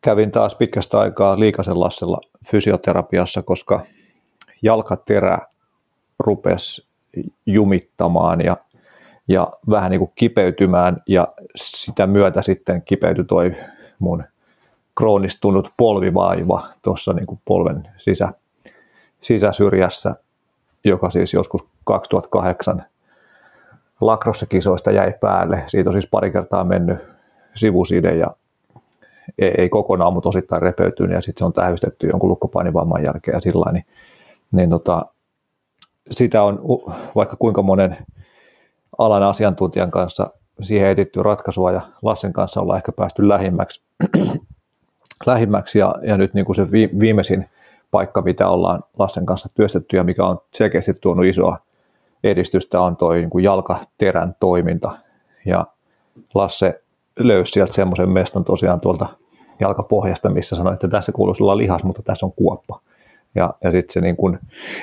kävin taas pitkästä aikaa Liikasen Lassella fysioterapiassa, koska jalkaterä rupesi jumittamaan ja ja vähän niin kuin kipeytymään ja sitä myötä sitten kipeytyi toi mun kroonistunut polvivaiva tuossa niin kuin polven sisä, sisäsyrjässä, joka siis joskus 2008 lakrossa-kisoista jäi päälle. Siitä on siis pari kertaa mennyt sivuside ja ei, ei kokonaan, mutta osittain repeytynyt ja sitten se on tähystetty jonkun lukkopainivamman jälkeen ja sillä niin, niin tota, sitä on vaikka kuinka monen alan asiantuntijan kanssa siihen etitty ratkaisua ja Lassen kanssa ollaan ehkä päästy lähimmäksi, lähimmäksi ja, ja nyt niin kuin se viimeisin paikka, mitä ollaan Lassen kanssa työstetty ja mikä on selkeästi tuonut isoa edistystä on tuo niin kuin jalkaterän toiminta ja Lasse löysi sieltä semmoisen meston tosiaan tuolta jalkapohjasta, missä sanoi, että tässä kuuluisi olla lihas, mutta tässä on kuoppa. Ja, ja sitten se niin kuin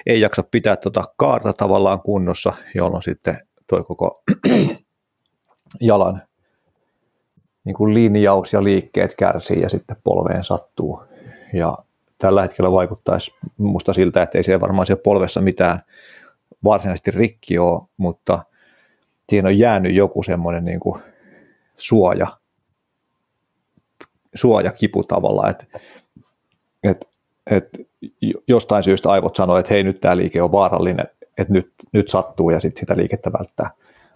ei jaksa pitää tuota kaarta tavallaan kunnossa, jolloin sitten toi koko jalan niin kuin linjaus ja liikkeet kärsii ja sitten polveen sattuu. Ja tällä hetkellä vaikuttaisi musta siltä, että ei siellä varmaan siellä polvessa mitään varsinaisesti rikki ole, mutta siihen on jäänyt joku semmoinen niin kuin suoja, suojakipu tavallaan, että, että, että jostain syystä aivot sanoo, että hei nyt tämä liike on vaarallinen, että nyt, nyt sattuu ja sitten sitä liikettä välttää.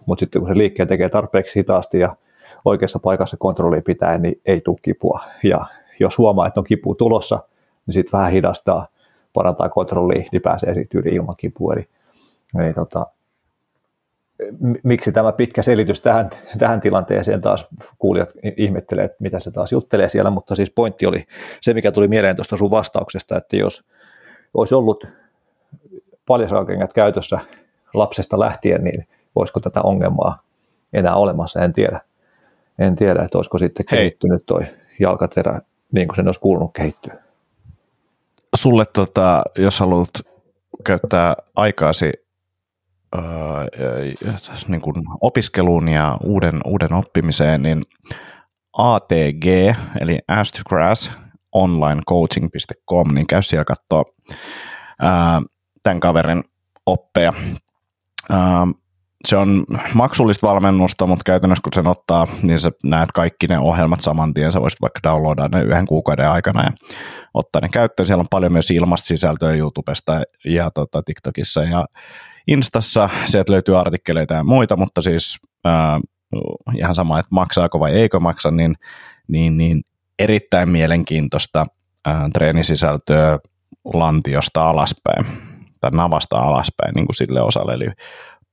Mutta sitten kun se liikkeen tekee tarpeeksi hitaasti ja oikeassa paikassa kontrolli pitää, niin ei tule kipua. Ja jos huomaa, että on kipu tulossa, niin sitten vähän hidastaa, parantaa kontrollia, niin pääsee sitten yli ilman kipua. Eli, eli tota, miksi tämä pitkä selitys tähän, tähän tilanteeseen taas kuulijat ihmettelee, että mitä se taas juttelee siellä, mutta siis pointti oli se, mikä tuli mieleen tuosta sun vastauksesta, että jos olisi ollut paljasjalkengät käytössä lapsesta lähtien, niin voisiko tätä ongelmaa enää olemassa, en tiedä. En tiedä, että olisiko sitten Hei. kehittynyt toi jalkaterä niin kuin sen olisi kuulunut kehittyä. Sulle, tota, jos haluat käyttää aikaasi äh, niin kuin opiskeluun ja uuden, uuden oppimiseen, niin ATG, eli Ask to Grass, onlinecoaching.com, niin käy siellä katsoa tämän kaverin oppeja. Se on maksullista valmennusta, mutta käytännössä kun sen ottaa, niin sä näet kaikki ne ohjelmat saman tien. Sä voisit vaikka downloadaa ne yhden kuukauden aikana ja ottaa ne käyttöön. Siellä on paljon myös ilmasta sisältöä YouTubesta ja tota, TikTokissa ja Instassa. Sieltä löytyy artikkeleita ja muita, mutta siis äh, ihan sama, että maksaako vai eikö maksa, niin, niin, niin erittäin mielenkiintoista äh, treenisisältöä lantiosta alaspäin tai navasta alaspäin niin kuin sille osalle. Eli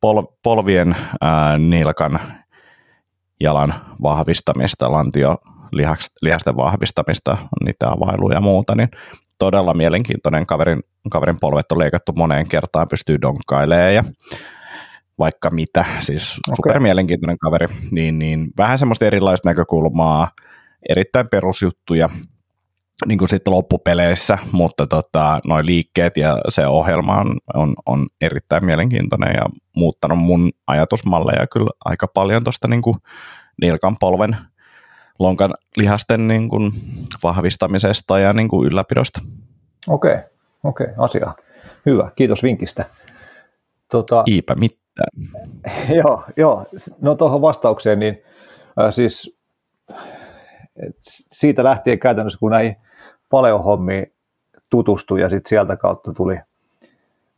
pol, polvien, ää, nilkan, jalan vahvistamista, lantio, lihasten vahvistamista, niitä availuja ja muuta, niin todella mielenkiintoinen kaverin, kaverin polvet on leikattu moneen kertaan, pystyy donkkailemaan ja vaikka mitä, siis okay. super mielenkiintoinen kaveri, niin, niin vähän semmoista erilaista näkökulmaa, erittäin perusjuttuja, niin kuin sitten loppupeleissä, mutta tota, noin liikkeet ja se ohjelma on, on, on erittäin mielenkiintoinen ja muuttanut mun ajatusmalleja kyllä aika paljon tuosta niin nilkan polven lonkan lihasten niin kuin vahvistamisesta ja niin kuin ylläpidosta. Okei, okay, okei, okay, asia. Hyvä, kiitos vinkistä. Tota, Iipä mitään. joo, joo, no tuohon vastaukseen, niin äh, siis siitä lähtien käytännössä, kun näihin paleohommiin tutustui ja sitten sieltä kautta tuli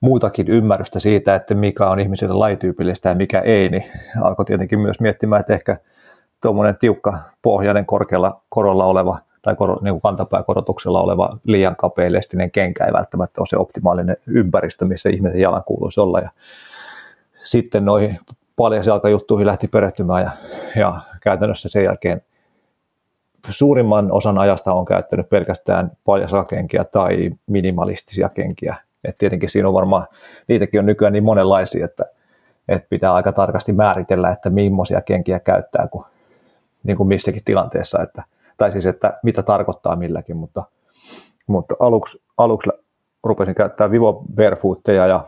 muutakin ymmärrystä siitä, että mikä on ihmisille lajityypillistä ja mikä ei, niin alkoi tietenkin myös miettimään, että ehkä tuommoinen tiukka pohjainen korkealla korolla oleva tai kor, niin kuin kantapääkorotuksella oleva liian kapealistinen kenkä ei välttämättä ole se optimaalinen ympäristö, missä ihmisen jalan kuuluisi olla. Ja sitten noihin paljasjalkajuttuihin lähti perehtymään ja, ja käytännössä sen jälkeen suurimman osan ajasta on käyttänyt pelkästään paljasakenkia tai minimalistisia kenkiä. Et tietenkin siinä on varmaan, niitäkin on nykyään niin monenlaisia, että, että pitää aika tarkasti määritellä, että millaisia kenkiä käyttää kun, niin kuin missäkin tilanteessa, että, tai siis, että mitä tarkoittaa milläkin, mutta, mutta aluksi, aluksi rupesin käyttää Vivo Barefootteja ja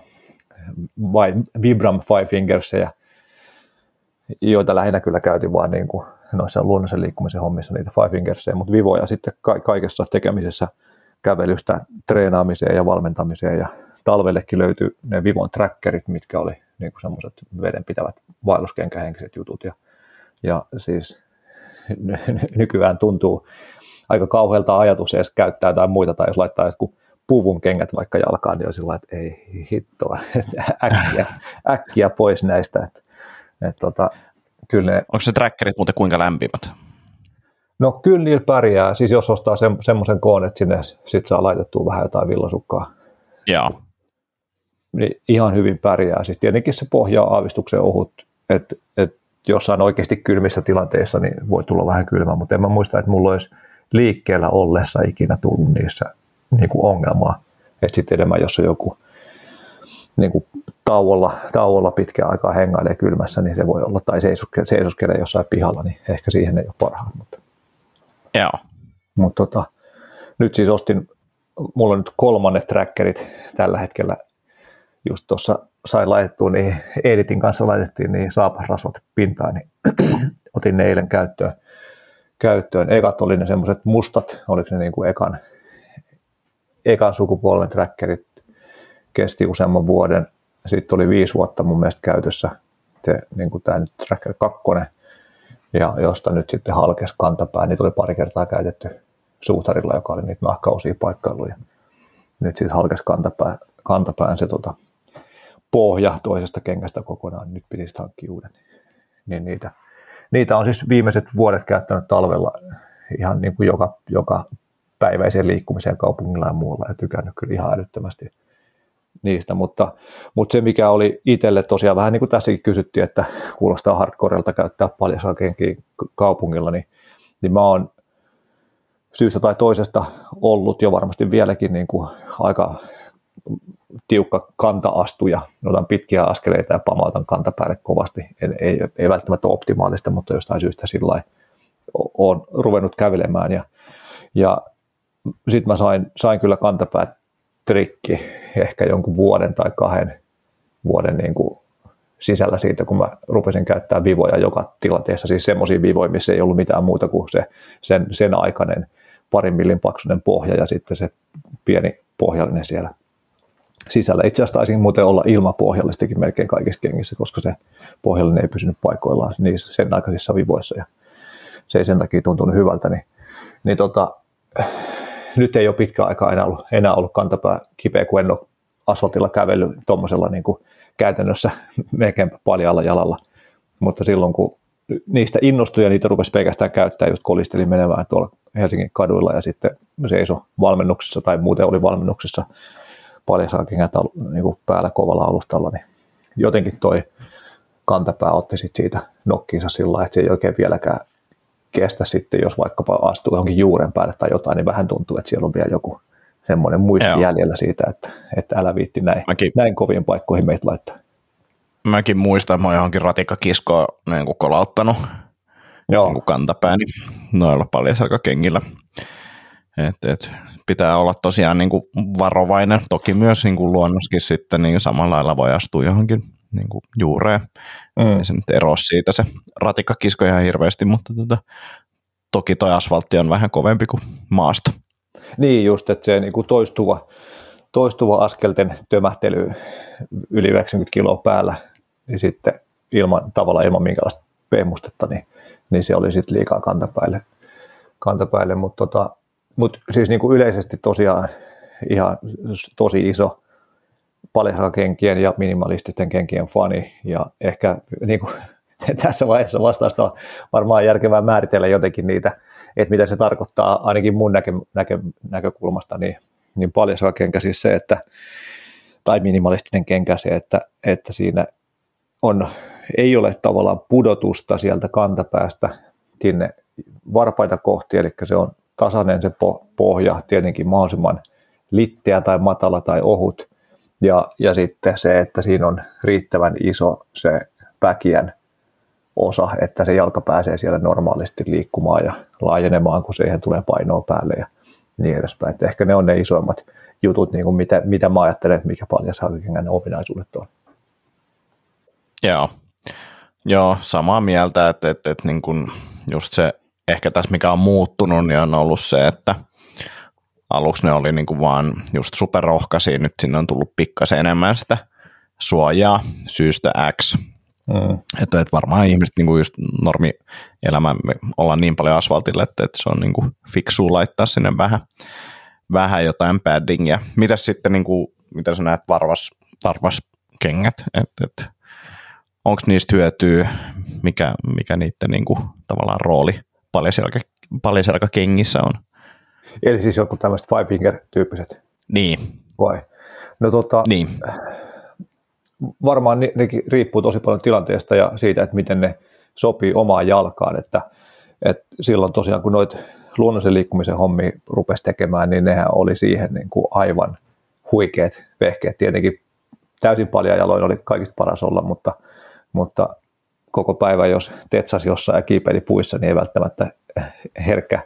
vai Vibram Five Fingersia, joita lähinnä kyllä käytin vaan niin kuin noissa luonnollisen liikkumisen hommissa niitä Five Fingersia, mutta vivoja sitten ka- kaikessa tekemisessä kävelystä treenaamiseen ja valmentamiseen ja talvellekin löytyi ne Vivon trackerit, mitkä oli niin semmoiset vedenpitävät vaelluskenkähenkiset jutut ja, ja siis nykyään tuntuu aika kauhealta ajatus edes käyttää jotain muita tai jos laittaa jotkut puvun kengät vaikka jalkaan, niin on sillä että ei hittoa, äkkiä, äkkiä pois näistä. Että, että tota, Kyllä ne... Onko se trackerit muuten kuinka lämpimät? No kyllä niillä pärjää, siis jos ostaa se, semmoisen koon, että sinne sit saa laitettua vähän jotain villasukkaa. Joo. Niin ihan hyvin pärjää. Siis tietenkin se pohjaa aavistuksen ohut, että et jossain oikeasti kylmissä tilanteissa niin voi tulla vähän kylmä, mutta en mä muista, että mulla olisi liikkeellä ollessa ikinä tullut niissä niin kuin ongelmaa. Että sitten enemmän, jos on joku niin kuin tauolla, tauolla pitkään aikaa hengailee kylmässä, niin se voi olla, tai seisoskelee jossain pihalla, niin ehkä siihen ei ole parhaat. Mutta, Joo. mutta tota, nyt siis ostin, mulla on nyt kolmannet trackerit tällä hetkellä, just tuossa sain laitettua, niin Editin kanssa laitettiin niin saapasrasvat pintaan, niin otin ne eilen käyttöön. käyttöön. Ekat oli ne semmoiset mustat, oliko ne niin kuin ekan, ekan sukupolven trackerit, kesti useamman vuoden. Sitten oli viisi vuotta mun mielestä käytössä se, niin kuin tämä nyt Tracker 2, ja josta nyt sitten halkes kantapää. Niitä oli pari kertaa käytetty suutarilla, joka oli niitä nahkaosia paikkailuja. Nyt sitten halkes kantapää, kantapään se tota, pohja toisesta kengästä kokonaan, nyt pitäisi hankkia uuden. Niin niitä, niitä on siis viimeiset vuodet käyttänyt talvella ihan niin kuin joka, joka päiväiseen liikkumiseen kaupungilla ja muualla ja tykännyt kyllä ihan älyttömästi niistä, mutta, mutta se mikä oli itselle tosiaan vähän niin kuin tässäkin kysyttiin, että kuulostaa hardcorelta käyttää paljon kaupungilla, niin, niin mä oon syystä tai toisesta ollut jo varmasti vieläkin niin kuin aika tiukka kanta-astuja, otan pitkiä askeleita ja pamautan kantapäälle kovasti. Ei, ei, ei välttämättä optimaalista, mutta jostain syystä sillä olen ruvennut kävelemään ja, ja sitten mä sain, sain kyllä kantapäät trikki ehkä jonkun vuoden tai kahden vuoden niin kuin sisällä siitä, kun mä rupesin käyttää vivoja joka tilanteessa, siis semmoisia vivoja, missä ei ollut mitään muuta kuin se, sen, sen aikainen parin millin paksunen pohja ja sitten se pieni pohjallinen siellä sisällä. Itse asiassa taisin muuten olla ilmapohjallistakin melkein kaikissa kengissä, koska se pohjallinen ei pysynyt paikoillaan niissä sen aikaisissa vivoissa ja se ei sen takia tuntunut hyvältä. Niin, niin tota, nyt ei ole pitkä aikaa enää ollut, enää ollut kantapää kipeä, kun en ole asfaltilla kävellyt tuommoisella niin kuin käytännössä melkein paljalla jalalla. Mutta silloin kun niistä innostui ja niitä rupesi pelkästään käyttää, just kolistelin menemään tuolla Helsingin kaduilla ja sitten seiso valmennuksessa tai muuten oli valmennuksessa paljasaalkengät niin päällä kovalla alustalla, niin jotenkin toi kantapää otti sit siitä nokkiinsa sillä että se ei oikein vieläkään kestä sitten, jos vaikkapa astuu johonkin juuren päälle tai jotain, niin vähän tuntuu, että siellä on vielä joku semmoinen muisti Joo. jäljellä siitä, että, että älä viitti näin, mäkin, näin koviin paikkoihin meitä laittaa. Mäkin muistan, että mä oon johonkin ratikkakiskoa niin kuin kolauttanut Joo. Niin kuin kantapääni noilla kengillä. Et, et, pitää olla tosiaan niin kuin varovainen. Toki myös niin kuin luonnoskin sitten niin samalla lailla voi astua johonkin niin kuin juureen. Mm. Ei se nyt eroa siitä se ratikkakisko ihan hirveästi, mutta tota, toki toi asfaltti on vähän kovempi kuin maasto. Niin just, että se niin kuin toistuva, toistuva askelten tömähtely yli 90 kiloa päällä, niin sitten ilman, tavallaan ilman minkälaista pehmustetta, niin, niin se oli sitten liikaa kantapäälle. kantapäälle mutta tota, mut siis niin kuin yleisesti tosiaan ihan tosi iso kenkien ja minimalististen kenkien fani ja ehkä niin kuin, tässä vaiheessa vastausta on varmaan järkevää määritellä jotenkin niitä, että mitä se tarkoittaa ainakin mun näkö, näkö, näkökulmasta, niin, niin kenkä siis se, että, tai minimalistinen kenkä se, että, että siinä on, ei ole tavallaan pudotusta sieltä kantapäästä sinne varpaita kohti, eli se on tasainen se pohja, tietenkin mahdollisimman litteä tai matala tai ohut, ja, ja sitten se, että siinä on riittävän iso se päkiän osa, että se jalka pääsee siellä normaalisti liikkumaan ja laajenemaan, kun siihen tulee painoa päälle ja niin edespäin. Että ehkä ne on ne isoimmat jutut, niin kuin mitä, mitä mä ajattelen, että mikä paljon ne ominaisuudet on. Joo, Joo samaa mieltä, että, että, että niin kuin just se, ehkä tässä mikä on muuttunut, niin on ollut se, että – aluksi ne oli niin kuin vaan just superrohkaisia, nyt sinne on tullut pikkasen enemmän sitä suojaa syystä X. Mm. Että, että varmaan ihmiset niin kuin just normielämä, me ollaan niin paljon asfaltilla, että, että se on niin kuin fiksua laittaa sinne vähän, vähän jotain paddingia. Mitäs sitten, niin kuin, mitä sä näet varvas, varvaskengät, että, että onko niistä hyötyä, mikä, mikä niiden niin kuin, tavallaan rooli paljon kengissä on? Eli siis joku tämmöiset five finger tyyppiset. Niin. Vai? No tota, niin. varmaan ne, nekin riippuu tosi paljon tilanteesta ja siitä, että miten ne sopii omaan jalkaan, että, että silloin tosiaan kun noit luonnollisen liikkumisen hommi rupesi tekemään, niin nehän oli siihen niin kuin aivan huikeat vehkeet. Tietenkin täysin paljon jaloin oli kaikista paras olla, mutta, mutta koko päivä, jos tetsas jossain ja kiipeli puissa, niin ei välttämättä herkkä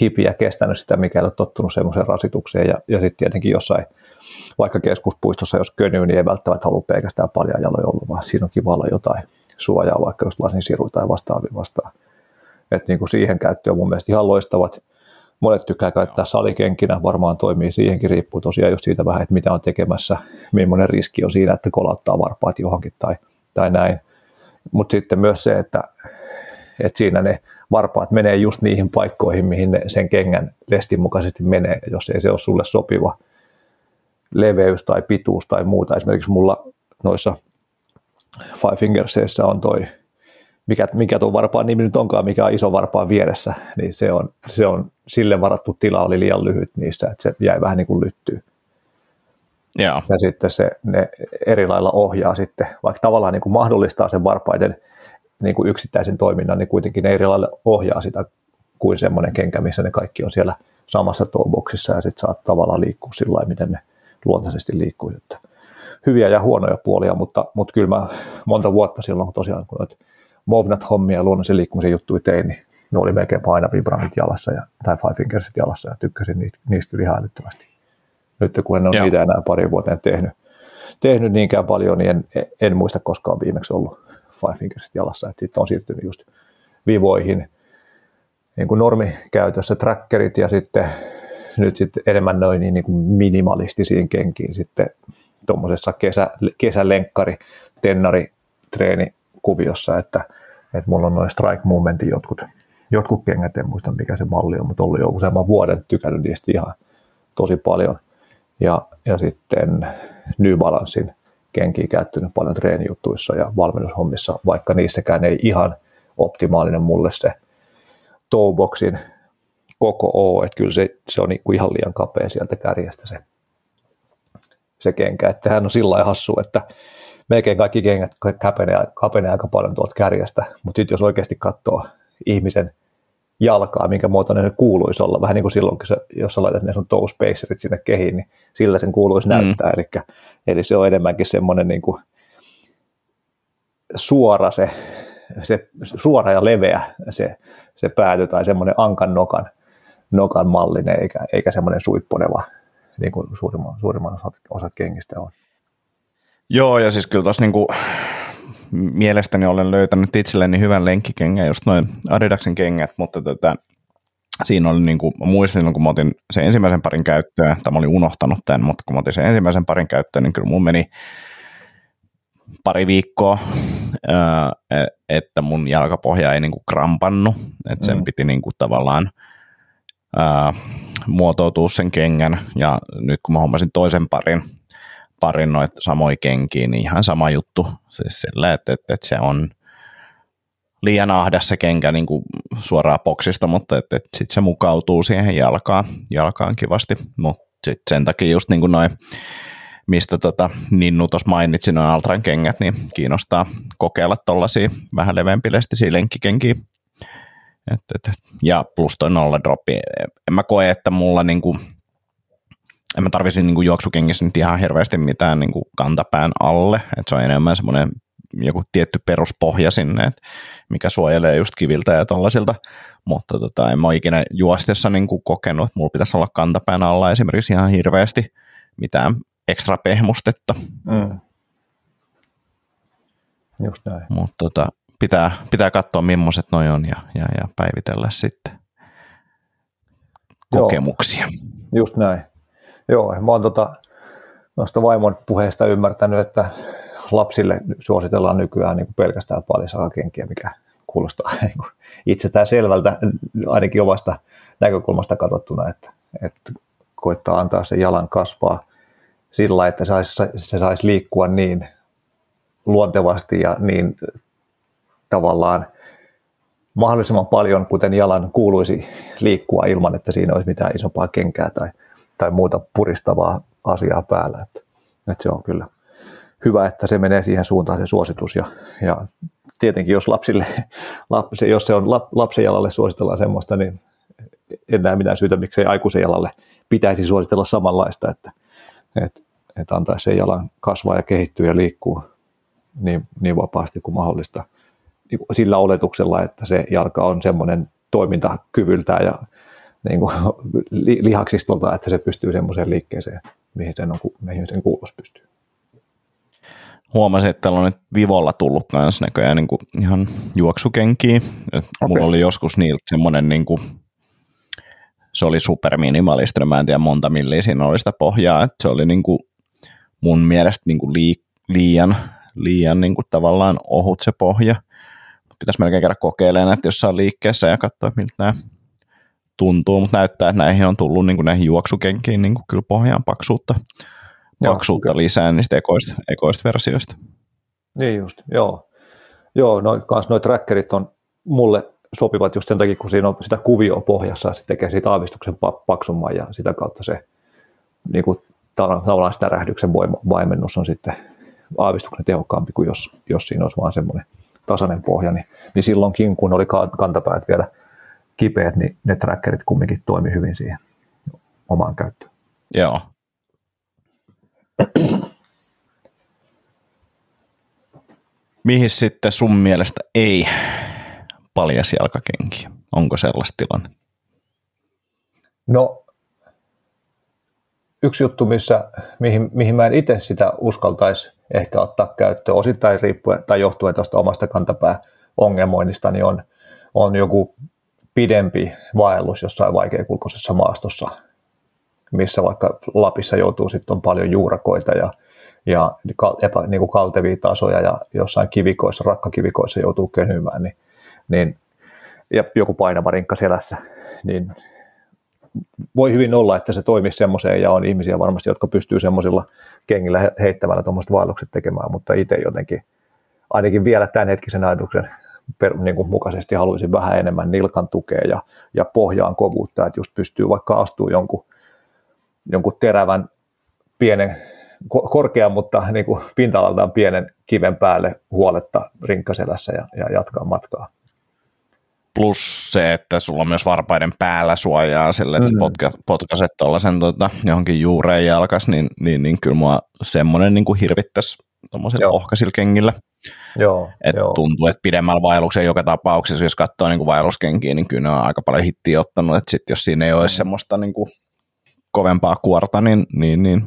hipiä kestänyt sitä, mikä ei ole tottunut semmoiseen rasitukseen. Ja, ja sitten tietenkin jossain, vaikka keskuspuistossa, jos könyy, niin ei välttämättä halua pelkästään paljon jaloja olla, vaan siinä on kiva olla jotain suojaa, vaikka just lasinsiru tai vastaavia vastaan. Että niin kuin siihen käyttöön on mun mielestä ihan loistavat. Monet tykkää käyttää salikenkinä, varmaan toimii siihenkin, riippuu tosiaan just siitä vähän, että mitä on tekemässä, millainen riski on siinä, että kolauttaa varpaat johonkin tai, tai näin. Mutta sitten myös se, että, että siinä ne varpaat menee just niihin paikkoihin, mihin ne sen kengän lestin mukaisesti menee, jos ei se ole sulle sopiva leveys tai pituus tai muuta. Esimerkiksi mulla noissa Five Fingerseissä on toi, mikä, mikä tuo varpaan nimi nyt onkaan, mikä on iso varpaan vieressä, niin se on, se on sille varattu tila oli liian lyhyt niissä, että se jäi vähän niin kuin lyttyy. Yeah. Ja sitten se, ne eri lailla ohjaa sitten, vaikka tavallaan niin kuin mahdollistaa sen varpaiden niin kuin yksittäisen toiminnan, niin kuitenkin ne eri lailla ohjaa sitä kuin semmoinen kenkä, missä ne kaikki on siellä samassa toolboxissa ja sitten saat tavallaan liikkua sillä lailla, miten ne luontaisesti liikkuu. Että hyviä ja huonoja puolia, mutta, mutta kyllä mä monta vuotta silloin, kun tosiaan kun noita Movnat-hommia ja luonnollisen liikkumisen juttuja tein, niin ne oli melkein aina Vibramit jalassa ja, tai Five Fingersit jalassa ja tykkäsin niistä, niistä kyllä ihan älyttömästi. Nyt kun en ole Joo. niitä enää pari vuoteen tehnyt, tehnyt niinkään paljon, niin en, en muista koskaan viimeksi ollut Five Fingersit jalassa. Että sitten on siirtynyt just vivoihin, niin kuin normikäytössä trackerit ja sitten nyt sitten enemmän noin niin, niin kuin minimalistisiin kenkiin sitten tuommoisessa kesä, kesälenkkari, tennari, treeni kuviossa, että, että mulla on noin strike movementin jotkut, jotkut kengät, en muista mikä se malli on, mutta ollut jo useamman vuoden tykännyt niistä ihan tosi paljon. Ja, ja sitten New Balancein kenkiä käyttänyt paljon treenijuttuissa ja valmennushommissa, vaikka niissäkään ei ihan optimaalinen mulle se toeboxin koko O, että kyllä se, se on niin ihan liian kapea sieltä kärjestä se, se kenkä, että hän on sillä hassu, että melkein kaikki kengät kapenee, kapenee aika paljon tuolta kärjestä, mutta sitten jos oikeasti katsoo ihmisen jalkaa, minkä muotoinen se kuuluisi olla, vähän niin kuin silloin, kun se, jos sä laitat ne sun toe spacerit sinne kehiin, niin sillä sen kuuluisi mm. näyttää, eli, eli se on enemmänkin semmoinen niin kuin suora se, se, suora ja leveä se, se pääty tai semmoinen ankan nokan, nokan mallinen, eikä, eikä semmoinen suipponeva, niin kuin suurimman, suurimman osat, osat kengistä on. Joo, ja siis kyllä tuossa niinku, mielestäni olen löytänyt itselleni hyvän lenkkikengän, just noin Adidaksen kengät, mutta tätä, siinä oli niin kuin, muistin, kun mä otin sen ensimmäisen parin käyttöön, tai mä olin unohtanut tämän, mutta kun mä otin sen ensimmäisen parin käyttöön, niin kyllä mun meni pari viikkoa, e, että mun jalkapohja ei niin kuin krampannu, että sen mm. piti niin kuin tavallaan muotoutua sen kengän, ja nyt kun mä hommasin toisen parin, parin noita samoja kenkiä, niin ihan sama juttu. Siis sillä, että, että, että se on liian ahdas se kenkä niin kuin suoraan boksista, mutta että, että sitten se mukautuu siihen jalkaan, jalkaan kivasti. Mutta sitten sen takia just niin kuin noin, mistä tota, Ninnu tuossa mainitsi, noin Altran kengät, niin kiinnostaa kokeilla tuollaisia vähän leveämpilestisiä lenkkikenkiä. Et, et, ja plus toi nolla droppi. En mä koe, että mulla niinku, en mä tarvisi niin juoksukengissä nyt ihan hirveästi mitään niin kuin kantapään alle, että se on enemmän semmoinen joku tietty peruspohja sinne, että mikä suojelee just kiviltä ja tollaisilta, mutta tota, en mä ole ikinä juostessa niin kuin kokenut, että mulla pitäisi olla kantapään alla esimerkiksi ihan hirveästi mitään ekstra pehmustetta. Mm. Just näin. Mutta tota, pitää, pitää katsoa millaiset noi on ja, ja, ja päivitellä sitten kokemuksia. Joo, just näin. Joo, mä oon tota, noista vaimon puheesta ymmärtänyt, että lapsille suositellaan nykyään niin pelkästään palisakakenkiä, mikä kuulostaa niin kuin itsestään selvältä, ainakin omasta näkökulmasta katsottuna, että, että koittaa antaa sen jalan kasvaa sillä, että se saisi, se saisi liikkua niin luontevasti ja niin tavallaan mahdollisimman paljon, kuten jalan kuuluisi liikkua ilman, että siinä olisi mitään isompaa kenkää tai tai muuta puristavaa asiaa päällä. Että, että se on kyllä hyvä, että se menee siihen suuntaan se suositus ja, ja tietenkin jos lapsille, lapsi, jos se on lapsen jalalle suositellaan semmoista, niin en näe mitään syytä, miksei aikuisen jalalle pitäisi suositella samanlaista, että, että, että antaisi sen jalan kasvaa ja kehittyä ja liikkuu niin, niin vapaasti kuin mahdollista niin sillä oletuksella, että se jalka on semmoinen toimintakyvyltä ja niin kuin, lihaksistolta, että se pystyy semmoiseen liikkeeseen, mihin sen, on, mihin sen kuulos pystyy. Huomasin, että täällä on nyt Vivolla tullut myös näköjään niin kuin ihan juoksukenkiä. Okay. Mulla oli joskus niiltä semmoinen, niin kuin, se oli superminimalistinen, mä en tiedä monta milliä siinä oli sitä pohjaa, että se oli niin kuin, mun mielestä niin kuin liian, liian niin kuin tavallaan ohut se pohja. Pitäisi melkein käydä kokeilemaan, että jossain liikkeessä ja katsoa, miltä nämä tuntuu, mutta näyttää, että näihin on tullut niin kuin näihin juoksukenkiin niin kuin kyllä pohjaan paksuutta, paksuutta lisää niistä ekoista, ekoista versioista. Niin just, joo. Joo, noi, kans noi trackerit on mulle sopivat just sen takia, kun siinä on sitä kuvioa pohjassa, se tekee siitä aavistuksen paksumman ja sitä kautta se niin kuin, tavallaan sitä rähdyksen vaimennus on sitten aavistuksen tehokkaampi kuin jos, jos siinä olisi vaan semmoinen tasainen pohja, niin, niin silloinkin kun oli kantapäät vielä kipeät, niin ne trackerit kumminkin toimi hyvin siihen omaan käyttöön. Joo. Mihin sitten sun mielestä ei paljas jalkakenkiä? Onko sellaista tilanne? No, yksi juttu, missä, mihin, mihin mä en itse sitä uskaltaisi ehkä ottaa käyttöön, osittain riippuen tai johtuen tuosta omasta kantapää ongelmoinnista, niin on, on joku pidempi vaellus jossain vaikeakulkuisessa maastossa, missä vaikka Lapissa joutuu sitten on paljon juurakoita ja, ja epä, niin kuin kaltevia tasoja ja jossain kivikoissa, rakkakivikoissa joutuu könymään, niin, niin, ja joku painava rinkka selässä, niin voi hyvin olla, että se toimisi semmoiseen ja on ihmisiä varmasti, jotka pystyy semmoisilla kengillä heittämällä tuommoiset vaellukset tekemään, mutta itse jotenkin ainakin vielä tämän hetkisen ajatuksen per, niin kuin mukaisesti haluaisin vähän enemmän nilkan tukea ja, ja pohjaan kovuutta, että just pystyy vaikka astuu jonkun, jonkun terävän pienen, korkean, mutta niin kuin pinta-alaltaan pienen kiven päälle huoletta rinkkaselässä ja, ja jatkaa matkaa. Plus se, että sulla on myös varpaiden päällä suojaa sille, että mm. potka, potkaset tuollaisen tota, johonkin juureen jalkas, niin, niin, niin kyllä mua semmoinen niin hirvittäisi tuommoisilla ohkaisilla kengillä. Joo, et joo. tuntuu, että pidemmällä vaelluksella joka tapauksessa, jos katsoo niin vaelluskenkiä, niin kyllä ne on aika paljon hittiä ottanut, että sit jos siinä ei olisi mm. semmoista niin kuin kovempaa kuorta, niin, niin, niin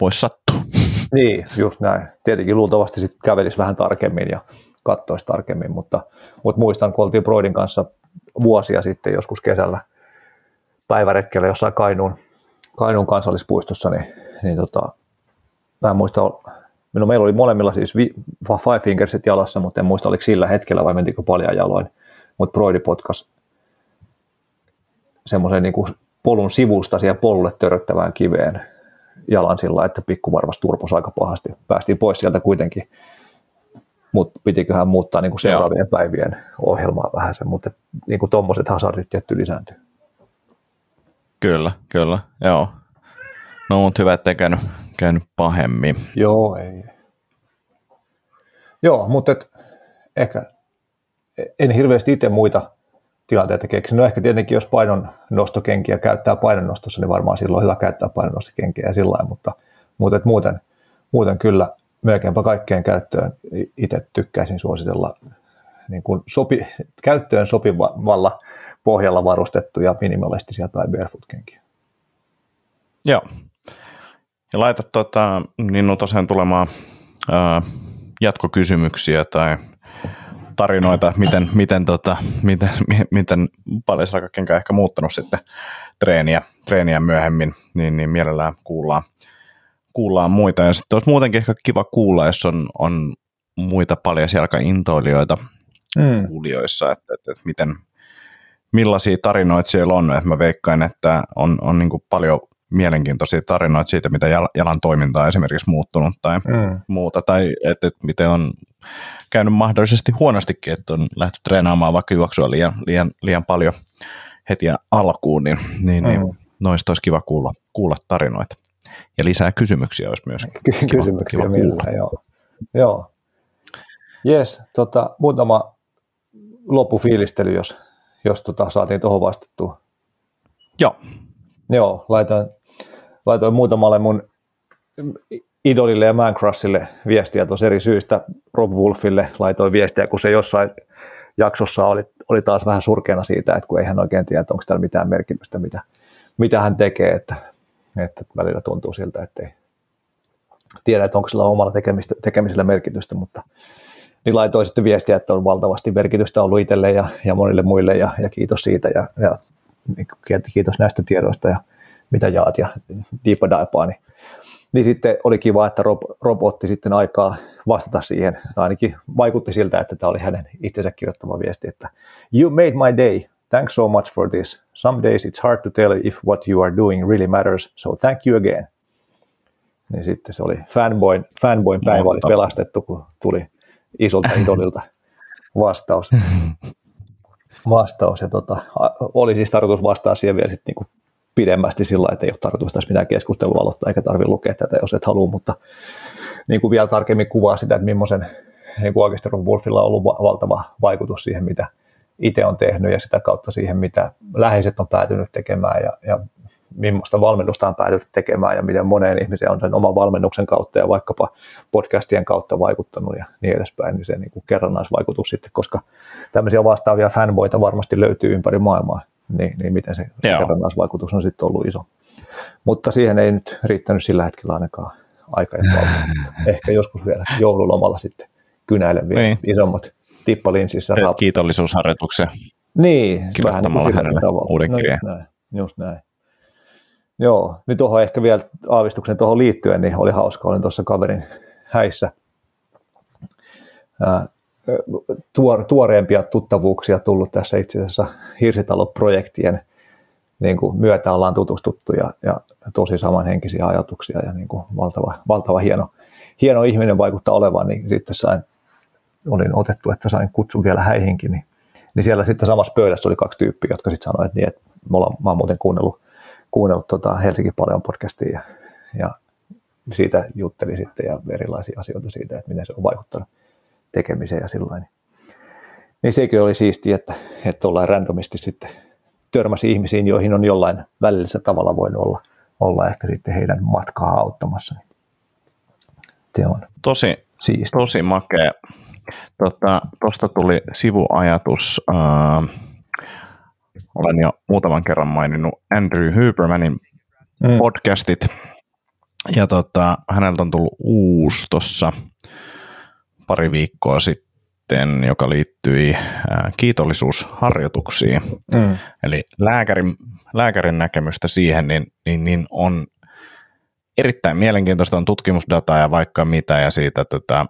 voisi sattua. Niin, just näin. Tietenkin luultavasti sitten kävelisi vähän tarkemmin ja katsoisi tarkemmin, mutta, mutta muistan, kun oltiin Broidin kanssa vuosia sitten joskus kesällä päiväretkellä jossain Kainuun, Kainuun kansallispuistossa, niin, niin tota, mä en muista, No, meillä oli molemmilla siis vi, Five Fingersit jalassa, mutta en muista oliko sillä hetkellä vai mentikö paljon jaloin. Mutta Broidi potkas semmoisen niin polun sivusta siihen polulle töröttävään kiveen jalan sillä, että pikkuvarvas turpos aika pahasti. Päästiin pois sieltä kuitenkin, mutta pitiköhän muuttaa niin kuin seuraavien Joo. päivien ohjelmaa vähän sen, mutta niin tuommoiset hazardit tietty lisääntyy. Kyllä, kyllä, joo. No mutta hyvä, ettei käynyt, käynyt pahemmin. Joo, ei. Joo, mutta et, ehkä en hirveästi itse muita tilanteita keksinyt. No ehkä tietenkin, jos painonnostokenkiä käyttää painonnostossa, niin varmaan silloin on hyvä käyttää painonnostokenkiä ja sillä lailla, mutta, mutta et muuten, muuten kyllä melkeinpä kaikkeen käyttöön itse tykkäisin suositella niin kuin sopi, käyttöön sopivalla pohjalla varustettuja minimalistisia tai barefoot-kenkiä. Joo, ja laita tota, niin tosiaan tulemaan ää, jatkokysymyksiä tai tarinoita, miten, miten, tota, miten, miten paljon on ehkä muuttanut sitten treeniä, treeniä myöhemmin, niin, niin mielellään kuullaan, kuullaan muita. Ja sitten olisi muutenkin ehkä kiva kuulla, jos on, on muita paljon intoilijoita mm. kuulijoissa, että, että, että miten, millaisia tarinoita siellä on. Että mä veikkaan, että on, on niin paljon mielenkiintoisia tarinoita siitä, mitä jalan toiminta on esimerkiksi muuttunut tai mm. muuta, tai että, että miten on käynyt mahdollisesti huonostikin, että on lähdetty treenaamaan vaikka juoksua liian, liian, liian paljon heti alkuun, niin, niin, niin mm. niin noista olisi kiva kuulla, kuulla tarinoita. Ja lisää kysymyksiä olisi myös Ky- kiva, kysymyksiä kiva kuulla. Joo. joo. Jes, tota, muutama loppufiilistely, jos, jos tota, saatiin tuohon vastattua. Joo. Joo, laitoin, laitoin muutamalle mun idolille ja Mancrushille viestiä tuossa eri syistä. Rob Wolfille laitoin viestiä, kun se jossain jaksossa oli, oli taas vähän surkeana siitä, että kun ei hän oikein tiedä, onko täällä mitään merkitystä, mitä, mitä hän tekee, että, että välillä tuntuu siltä, että ei tiedä, että onko sillä omalla tekemistä, tekemisellä merkitystä, mutta niin laitoin sitten viestiä, että on valtavasti merkitystä ollut itselle ja, ja monille muille ja, ja kiitos siitä ja, ja kiitos näistä tiedoista ja mitä jaat ja diipa niin niin sitten oli kiva, että Rob, Rob otti sitten aikaa vastata siihen. Ainakin vaikutti siltä, että tämä oli hänen itsensä kirjoittama viesti, että You made my day. Thanks so much for this. Some days it's hard to tell if what you are doing really matters, so thank you again. Niin sitten se oli fanboyn, fanboyn päivä oli pelastettu, kun tuli isolta idolilta vastaus. vastaus ja tota, oli siis tarkoitus vastaa siihen vielä sitten niin pidemmästi sillä että ei ole tarkoitus tässä mitään keskustelua aloittaa, eikä tarvitse lukea tätä, jos et halua, mutta niin kuin vielä tarkemmin kuvaa sitä, että millaisen niin kuin oikeasti Wolfilla on ollut valtava vaikutus siihen, mitä itse on tehnyt ja sitä kautta siihen, mitä läheiset on päätynyt tekemään ja, ja millaista valmennusta on päätynyt tekemään ja miten moneen ihmiseen on sen oman valmennuksen kautta ja vaikkapa podcastien kautta vaikuttanut ja niin edespäin, niin se niin kuin kerrannaisvaikutus sitten, koska tämmöisiä vastaavia fanboita varmasti löytyy ympäri maailmaa niin, niin miten se kerrannaisvaikutus on sitten ollut iso. Mutta siihen ei nyt riittänyt sillä hetkellä ainakaan aika Ehkä joskus vielä joululomalla sitten kynäilen vielä niin. isommat tippalinsissä. Kiitollisuusharjoituksia. Niin. Kirjoittamalla hänelle tavalla. uuden kirjeen. No, näin, just näin. Joo, nyt tuohon ehkä vielä aavistuksen tuohon liittyen, niin oli hauska, olin tuossa kaverin häissä tuor, tuoreempia tuttavuuksia tullut tässä itse asiassa Hirsitalo-projektien niin kuin myötä ollaan tutustuttu ja, ja tosi samanhenkisiä ajatuksia ja niin kuin valtava, valtava hieno, hieno ihminen vaikuttaa olevan, niin sitten sain, olin otettu, että sain kutsun vielä häihinkin, niin, niin siellä sitten samassa pöydässä oli kaksi tyyppiä, jotka sitten sanoivat, että, niin, että me ollaan, mä oon muuten kuunnellut, kuunnellut tota Helsinki paljon podcastia ja, ja siitä jutteli sitten ja erilaisia asioita siitä, että miten se on vaikuttanut tekemiseen ja sillä niin, sekin oli siistiä, että, että ollaan randomisti sitten törmäsi ihmisiin, joihin on jollain välillisellä tavalla voinut olla, olla ehkä sitten heidän matkaa auttamassa. Se on tosi, siistiä. tosi makea. Tuosta tota, tuli sivuajatus. Äh, olen jo muutaman kerran maininnut Andrew Hubermanin mm. podcastit. Ja tota, häneltä on tullut uusi tuossa pari viikkoa sitten, joka liittyi kiitollisuusharjoituksiin. Mm. Eli lääkärin, lääkärin näkemystä siihen, niin, niin, niin on erittäin mielenkiintoista on tutkimusdataa ja vaikka mitä ja siitä tätä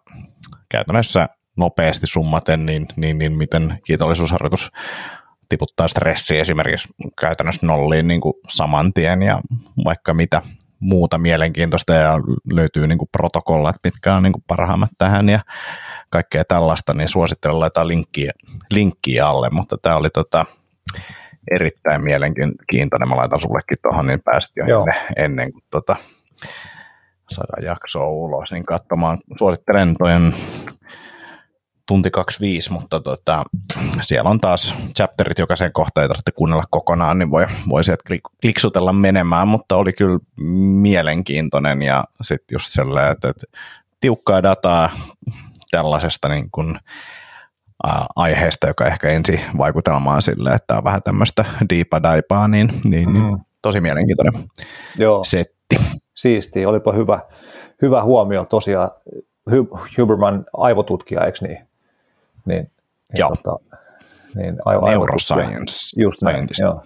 käytännössä nopeasti summaten, niin, niin, niin miten kiitollisuusharjoitus tiputtaa stressiä esimerkiksi käytännössä nolliin niin kuin saman tien ja vaikka mitä muuta mielenkiintoista ja löytyy niin kuin protokollat, mitkä on niin kuin parhaimmat tähän ja kaikkea tällaista, niin suosittelen laittaa linkkiä, linkkiä alle, mutta tämä oli tota, erittäin mielenkiintoinen. Mä laitan sullekin tuohon, niin pääsit jo ennen, ennen kuin tota, saadaan jaksoa ulos, niin katsomaan. Suosittelen toinen tunti 25, mutta tota, siellä on taas chapterit jokaisen kohtaan, ei tarvitse kuunnella kokonaan, niin voi, voi sieltä kliksutella menemään, mutta oli kyllä mielenkiintoinen ja sitten just sellainen, että, että tiukkaa dataa tällaisesta niin kuin, ä, aiheesta, joka ehkä ensi vaikutelmaan sille, että on vähän tämmöistä diipadaipaa, niin, niin, niin mm. tosi mielenkiintoinen Joo. setti. Siisti, olipa hyvä, hyvä huomio tosiaan. Huberman aivotutkija, eikö niin? Niin, niin. Tota, niin aivo, Neuroscience. Just näin, joo,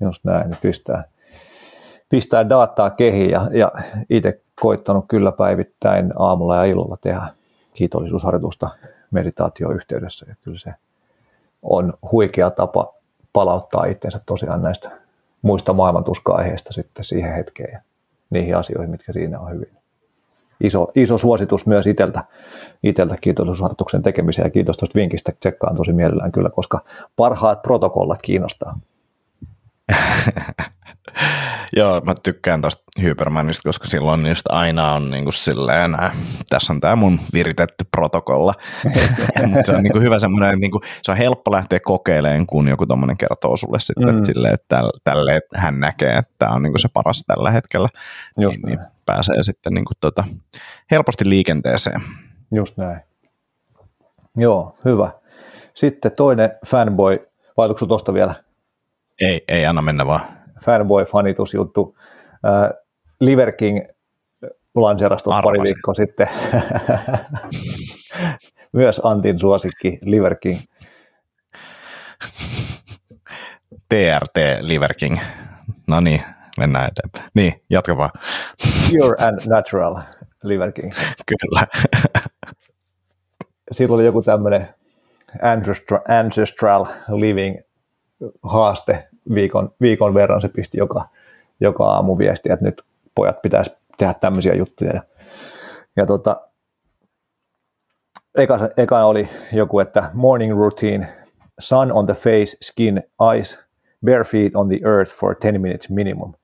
just näin, niin pistää, pistää dataa kehiin ja, ja itse koittanut kyllä päivittäin aamulla ja illalla tehdä kiitollisuusharjoitusta meditaatioyhteydessä ja kyllä se on huikea tapa palauttaa itsensä tosiaan näistä muista maailmantuska-aiheista sitten siihen hetkeen ja niihin asioihin, mitkä siinä on hyvin iso, iso suositus myös iteltä, iteltä kiitollisuusharjoituksen tekemiseen ja kiitos tuosta vinkistä, tsekkaan tosi mielellään kyllä, koska parhaat protokollat kiinnostaa. Joo, mä tykkään tosta Hypermanista, koska silloin niistä aina on niin kuin silleen, äh, tässä on tämä mun viritetty protokolla. Mutta se on niin kuin hyvä semmoinen, niin kuin, se on helppo lähteä kokeilemaan, kun joku tommonen kertoo sulle sitten, mm. silleen, että tälle että hän näkee, että tämä on niin kuin se paras tällä hetkellä. Just niin, niin pääsee sitten niin kuin tota, helposti liikenteeseen. Just näin. Joo, hyvä. Sitten toinen fanboy, vai tuosta vielä? Ei, ei anna mennä vaan. Fanboy-fanitusjuttu. Äh, Liver King lanseerasi pari viikkoa sitten. Myös Antin suosikki Liver King. TRT Liver King. No niin, mennään eteenpäin. Niin, jatka vaan. Pure and natural Liver King. Kyllä. Silloin oli joku tämmöinen ancestral, ancestral living haaste viikon, viikon verran. Se pisti joka, joka aamu viestiä, että nyt pojat pitäisi tehdä tämmöisiä juttuja. Ja, ja tota, eka, eka oli joku, että morning routine, sun on the face, skin, eyes, bare feet on the earth for 10 minutes minimum.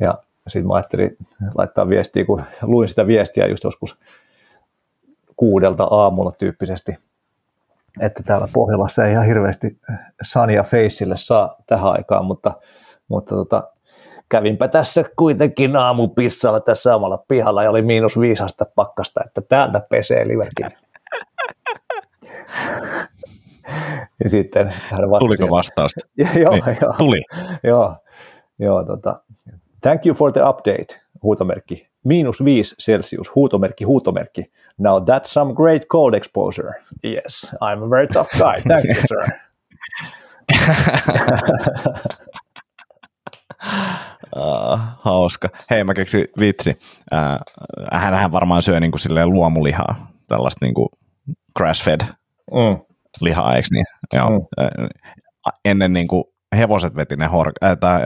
Ja sitten mä ajattelin laittaa viestiä, kun luin sitä viestiä just joskus kuudelta aamulla tyyppisesti, että täällä Pohjolassa ei ihan hirveästi Sania Faceille saa tähän aikaan, mutta, mutta tota, kävinpä tässä kuitenkin aamupissalla tässä samalla pihalla ja oli miinus viisasta pakkasta, että täältä pesee liverkin. ja sitten hän vastasi. Tuliko vastausta? joo, niin, joo, tuli. joo, joo tota, thank you for the update, huutomerkki. Miinus 5 Celsius, huutomerkki, huutomerkki. Now that's some great cold exposure. Yes, I'm a very tough guy. Thank you, sir. Uh, hauska. Hei, mä keksin vitsi. Uh, hänhän varmaan syö niin kuin silleen luomulihaa, tällaista niin kuin grass-fed mm. lihaa, eikö niin? Joo. Mm. Ennen niin kuin hevoset veti ne horkat, äh, tai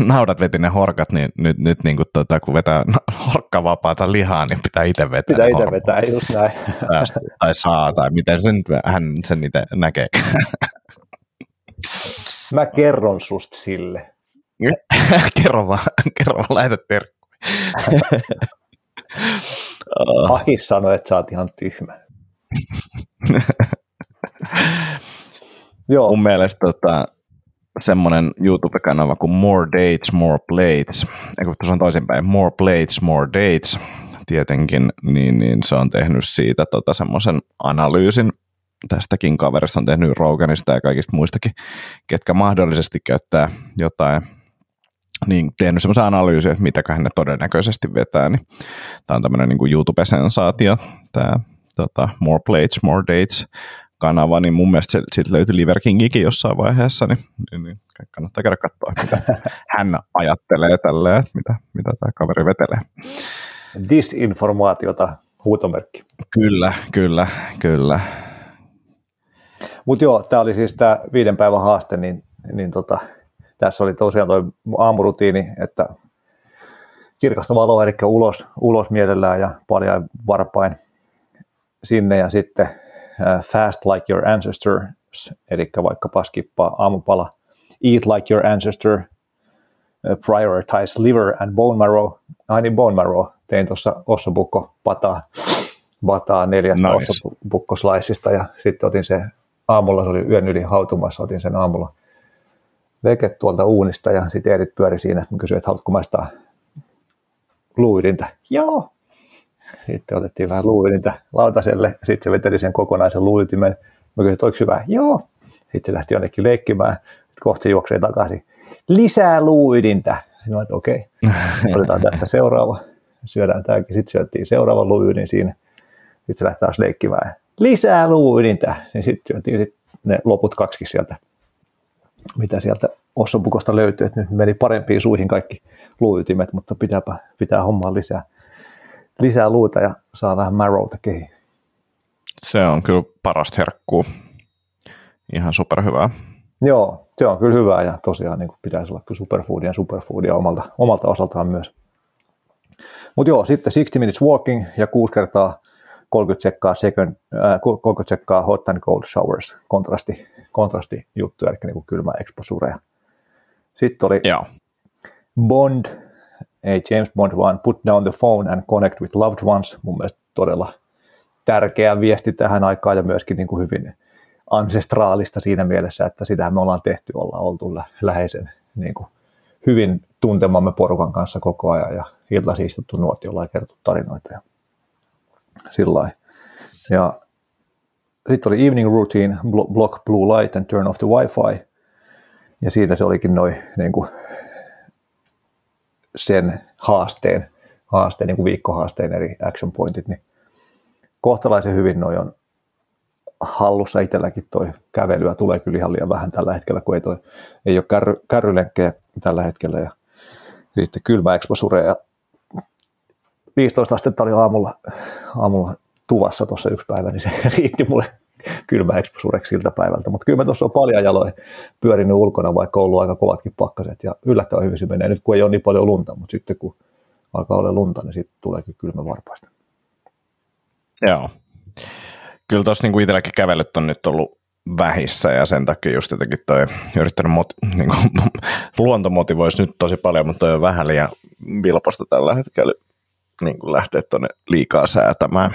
naudat veti ne horkat, niin nyt, nyt niin kuin, tota, kun vetää horkkavapaata lihaa, niin pitää itse vetää. Pitää itse vetää, just näin. Päästä, tai saa, tai miten sen, hän sen itse näkee. Mä kerron susta sille. kerro vaan, kerro vaan, lähetä terkkuja. Ahi sanoi, että sä oot ihan tyhmä. Joo. Mun mielestä tota, semmoinen YouTube-kanava kuin More Dates, More Plates, eikö tuossa on toisinpäin, More Plates, More Dates, tietenkin, niin, niin se on tehnyt siitä tota, semmoisen analyysin, tästäkin kaverista on tehnyt Roganista ja kaikista muistakin, ketkä mahdollisesti käyttää jotain, niin tehnyt semmoisen analyysin, että mitäköhän ne todennäköisesti vetää, niin tämä on tämmöinen niin YouTube-sensaatio, tämä tota, More Plates, More Dates kanava, niin mun mielestä siitä löytyi Liver Kingikin jossain vaiheessa, niin, niin, niin kannattaa käydä katsoa, mitä hän ajattelee tälleen, että mitä, mitä tämä kaveri vetelee. Disinformaatiota, huutomerkki. Kyllä, kyllä, kyllä. Mutta joo, tämä oli siis tämä viiden päivän haaste, niin, niin tota, tässä oli tosiaan tuo aamurutiini, että kirkasta valoa, eli ulos, ulos mielellään ja paljon varpain sinne ja sitten fast like your ancestors, eli vaikkapa skippaa aamupala, eat like your ancestor, prioritize liver and bone marrow, ai niin bone marrow, tein tuossa ossabukko pataa, pataa neljästä nice. ja sitten otin se aamulla, se oli yön yli hautumassa, otin sen aamulla veket tuolta uunista ja sitten Eerit pyöri siinä, mä kysyin, että haluatko maistaa luuidinta? Joo, sitten otettiin vähän luuidinta lautaselle, sitten se veteli sen kokonaisen luuitimen. Mä kysyin, että oliko hyvä? Joo. Sitten se lähti jonnekin leikkimään, sitten kohti juoksee takaisin. Lisää luuidinta. Mä että okei, okay. otetaan tästä seuraava. Syödään tämäkin. Sitten syöttiin seuraava luuidin siinä. Sitten se lähti taas leikkimään. Lisää luuidinta. Niin sitten syötiin sit ne loput kaksi sieltä, mitä sieltä ossopukosta löytyi. Että nyt meni parempiin suihin kaikki luuytimet, mutta pitääpä, pitää hommaa lisää lisää luuta ja saa vähän marrowta kehiin. Se on kyllä parasta herkkuu. Ihan superhyvää. Joo, se on kyllä hyvää ja tosiaan niin pitäisi olla kyllä superfoodia ja superfoodia omalta, omalta osaltaan myös. Mutta joo, sitten 60 minutes walking ja 6 kertaa 30 sekkaa, second, äh, 30 sekkaa hot and cold showers, kontrasti, kontrasti juttuja, eli niin kylmä exposureja. Sitten oli Joo. Bond, ei James Bond, vaan Put Down the Phone and Connect with Loved Ones. Mun mielestä todella tärkeä viesti tähän aikaan ja myöskin niin kuin hyvin ancestraalista siinä mielessä, että sitähän me ollaan tehty, ollaan oltu lä- läheisen niin kuin hyvin tuntemamme porukan kanssa koko ajan ja iltaisin istuttu nuotiolla ja kerrottu tarinoita ja sillä. Ja sitten oli evening routine, blo- block blue light and turn off the wifi. Ja siinä se olikin noin niin kuin sen haasteen, haasteen niin kuin viikkohaasteen eri action pointit, niin kohtalaisen hyvin noin on hallussa. Itselläkin toi kävelyä tulee kyllä ihan liian vähän tällä hetkellä, kun ei, toi, ei ole kärry, kärrylenkkejä tällä hetkellä. Ja sitten kylmä exposure ja 15 astetta oli aamulla, aamulla tuvassa tuossa yksi päivä, niin se riitti mulle kylmä exposureksi siltä päivältä. Mutta kyllä mä tuossa on paljon jaloin pyörinyt ulkona, vaikka on ollut aika kovatkin pakkaset ja yllättävän hyvin se menee nyt, kun ei ole niin paljon lunta, mutta sitten kun alkaa olla lunta, niin sitten tulee kylmä varpaista. Joo. Kyllä tuossa niinku itselläkin kävelyt on nyt ollut vähissä ja sen takia just jotenkin toi yrittänyt mot- niinku, luonto motivoisi nyt tosi paljon, mutta toi on vähän liian vilposta tällä hetkellä niin kuin lähteä tuonne liikaa säätämään,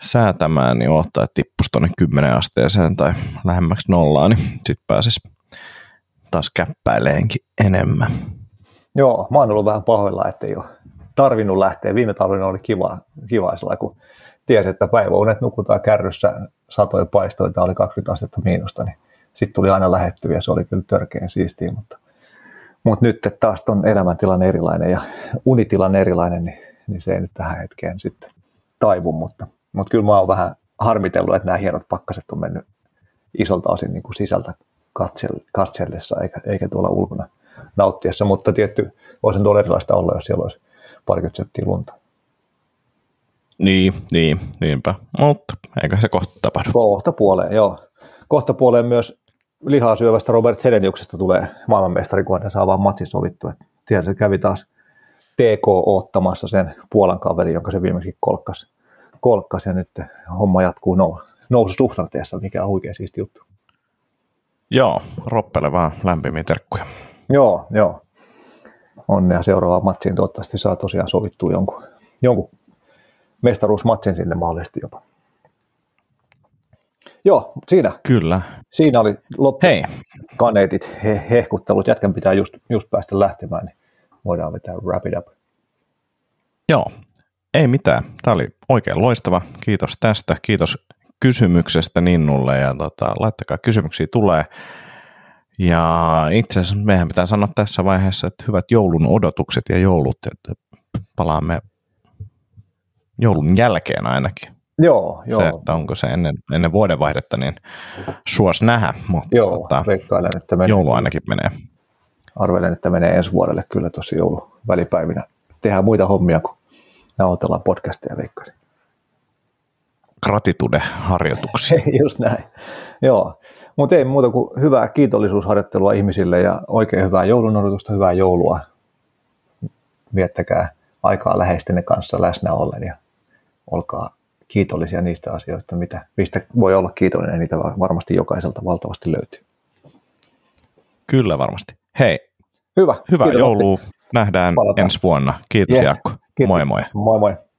säätämään, niin odottaa, että tippuisi tuonne 10 asteeseen tai lähemmäksi nollaa, niin sitten pääsisi taas käppäileenkin enemmän. Joo, mä oon ollut vähän pahoilla, että ei ole tarvinnut lähteä. Viime talvena oli kiva, kiva sillä, kun tiesi, että päiväunet nukutaan kärryssä satoja paistoita, oli 20 astetta miinusta, niin sitten tuli aina lähettyä ja se oli kyllä törkeän siistiä, mutta, mutta nyt että taas on elämäntilanne erilainen ja unitilanne erilainen, niin, niin se ei nyt tähän hetkeen sitten taivu, mutta, mutta kyllä mä oon vähän harmitellut, että nämä hienot pakkaset on mennyt isolta osin niin kuin sisältä katsellessa eikä, eikä tuolla ulkona nauttiessa, mutta tietty voisi tuolla erilaista olla, jos siellä olisi parikymmentä senttiä lunta. Niin, niin, niinpä. Mutta eikä se kohta tapahdu. Kohta puoleen, joo. Kohta puoleen myös lihaa syövästä Robert Hedeniuksesta tulee maailmanmestari, kun hän saa vaan matsin sovittu. Tiedän, se kävi taas TK ottamassa sen Puolan kaveri, jonka se viimeksi kolkkas, kolkkas ja nyt homma jatkuu nou, noususuhdanteessa, mikä on huikea siisti juttu. Joo, Roppele vaan lämpimiä terkkuja. Joo, joo. Onnea seuraavaan matsiin. Toivottavasti saa tosiaan sovittua jonkun, jonkun mestaruusmatsin sinne mahdollisesti jopa. Joo, siinä. Kyllä. Siinä oli loppu. Hei. Kaneetit, he, hehkuttelut. Jätkän pitää just, just päästä lähtemään, niin voidaan vetää wrap it up. Joo, ei mitään. Tämä oli oikein loistava. Kiitos tästä. Kiitos kysymyksestä Ninnulle ja tota, laittakaa kysymyksiä tulee. Ja itse asiassa meidän pitää sanoa tässä vaiheessa, että hyvät joulun odotukset ja joulut, että palaamme joulun jälkeen ainakin. Joo, joo. Se, että onko se ennen, ennen vuodenvaihdetta, niin suos nähdä, mutta joo, tota, veikkailen, että menee, joulu ainakin menee. Arvelen, että menee ensi vuodelle kyllä tuossa joulu välipäivinä. Tehdään muita hommia, kun nauhoitellaan podcasteja veikkaisin. Gratitude-harjoituksia. Just näin, joo. Mutta ei muuta kuin hyvää kiitollisuusharjoittelua ihmisille ja oikein hyvää joulun odotusta, hyvää joulua. Viettäkää aikaa läheistenne kanssa läsnä ollen ja olkaa kiitollisia niistä asioista, mitä, mistä voi olla kiitollinen, niitä varmasti jokaiselta valtavasti löytyy. Kyllä varmasti. Hei, Hyvä. hyvää joulua. Nähdään Palataan. ensi vuonna. Kiitos Yes. Jaakko. Kiitos. Moi moi. Moi moi.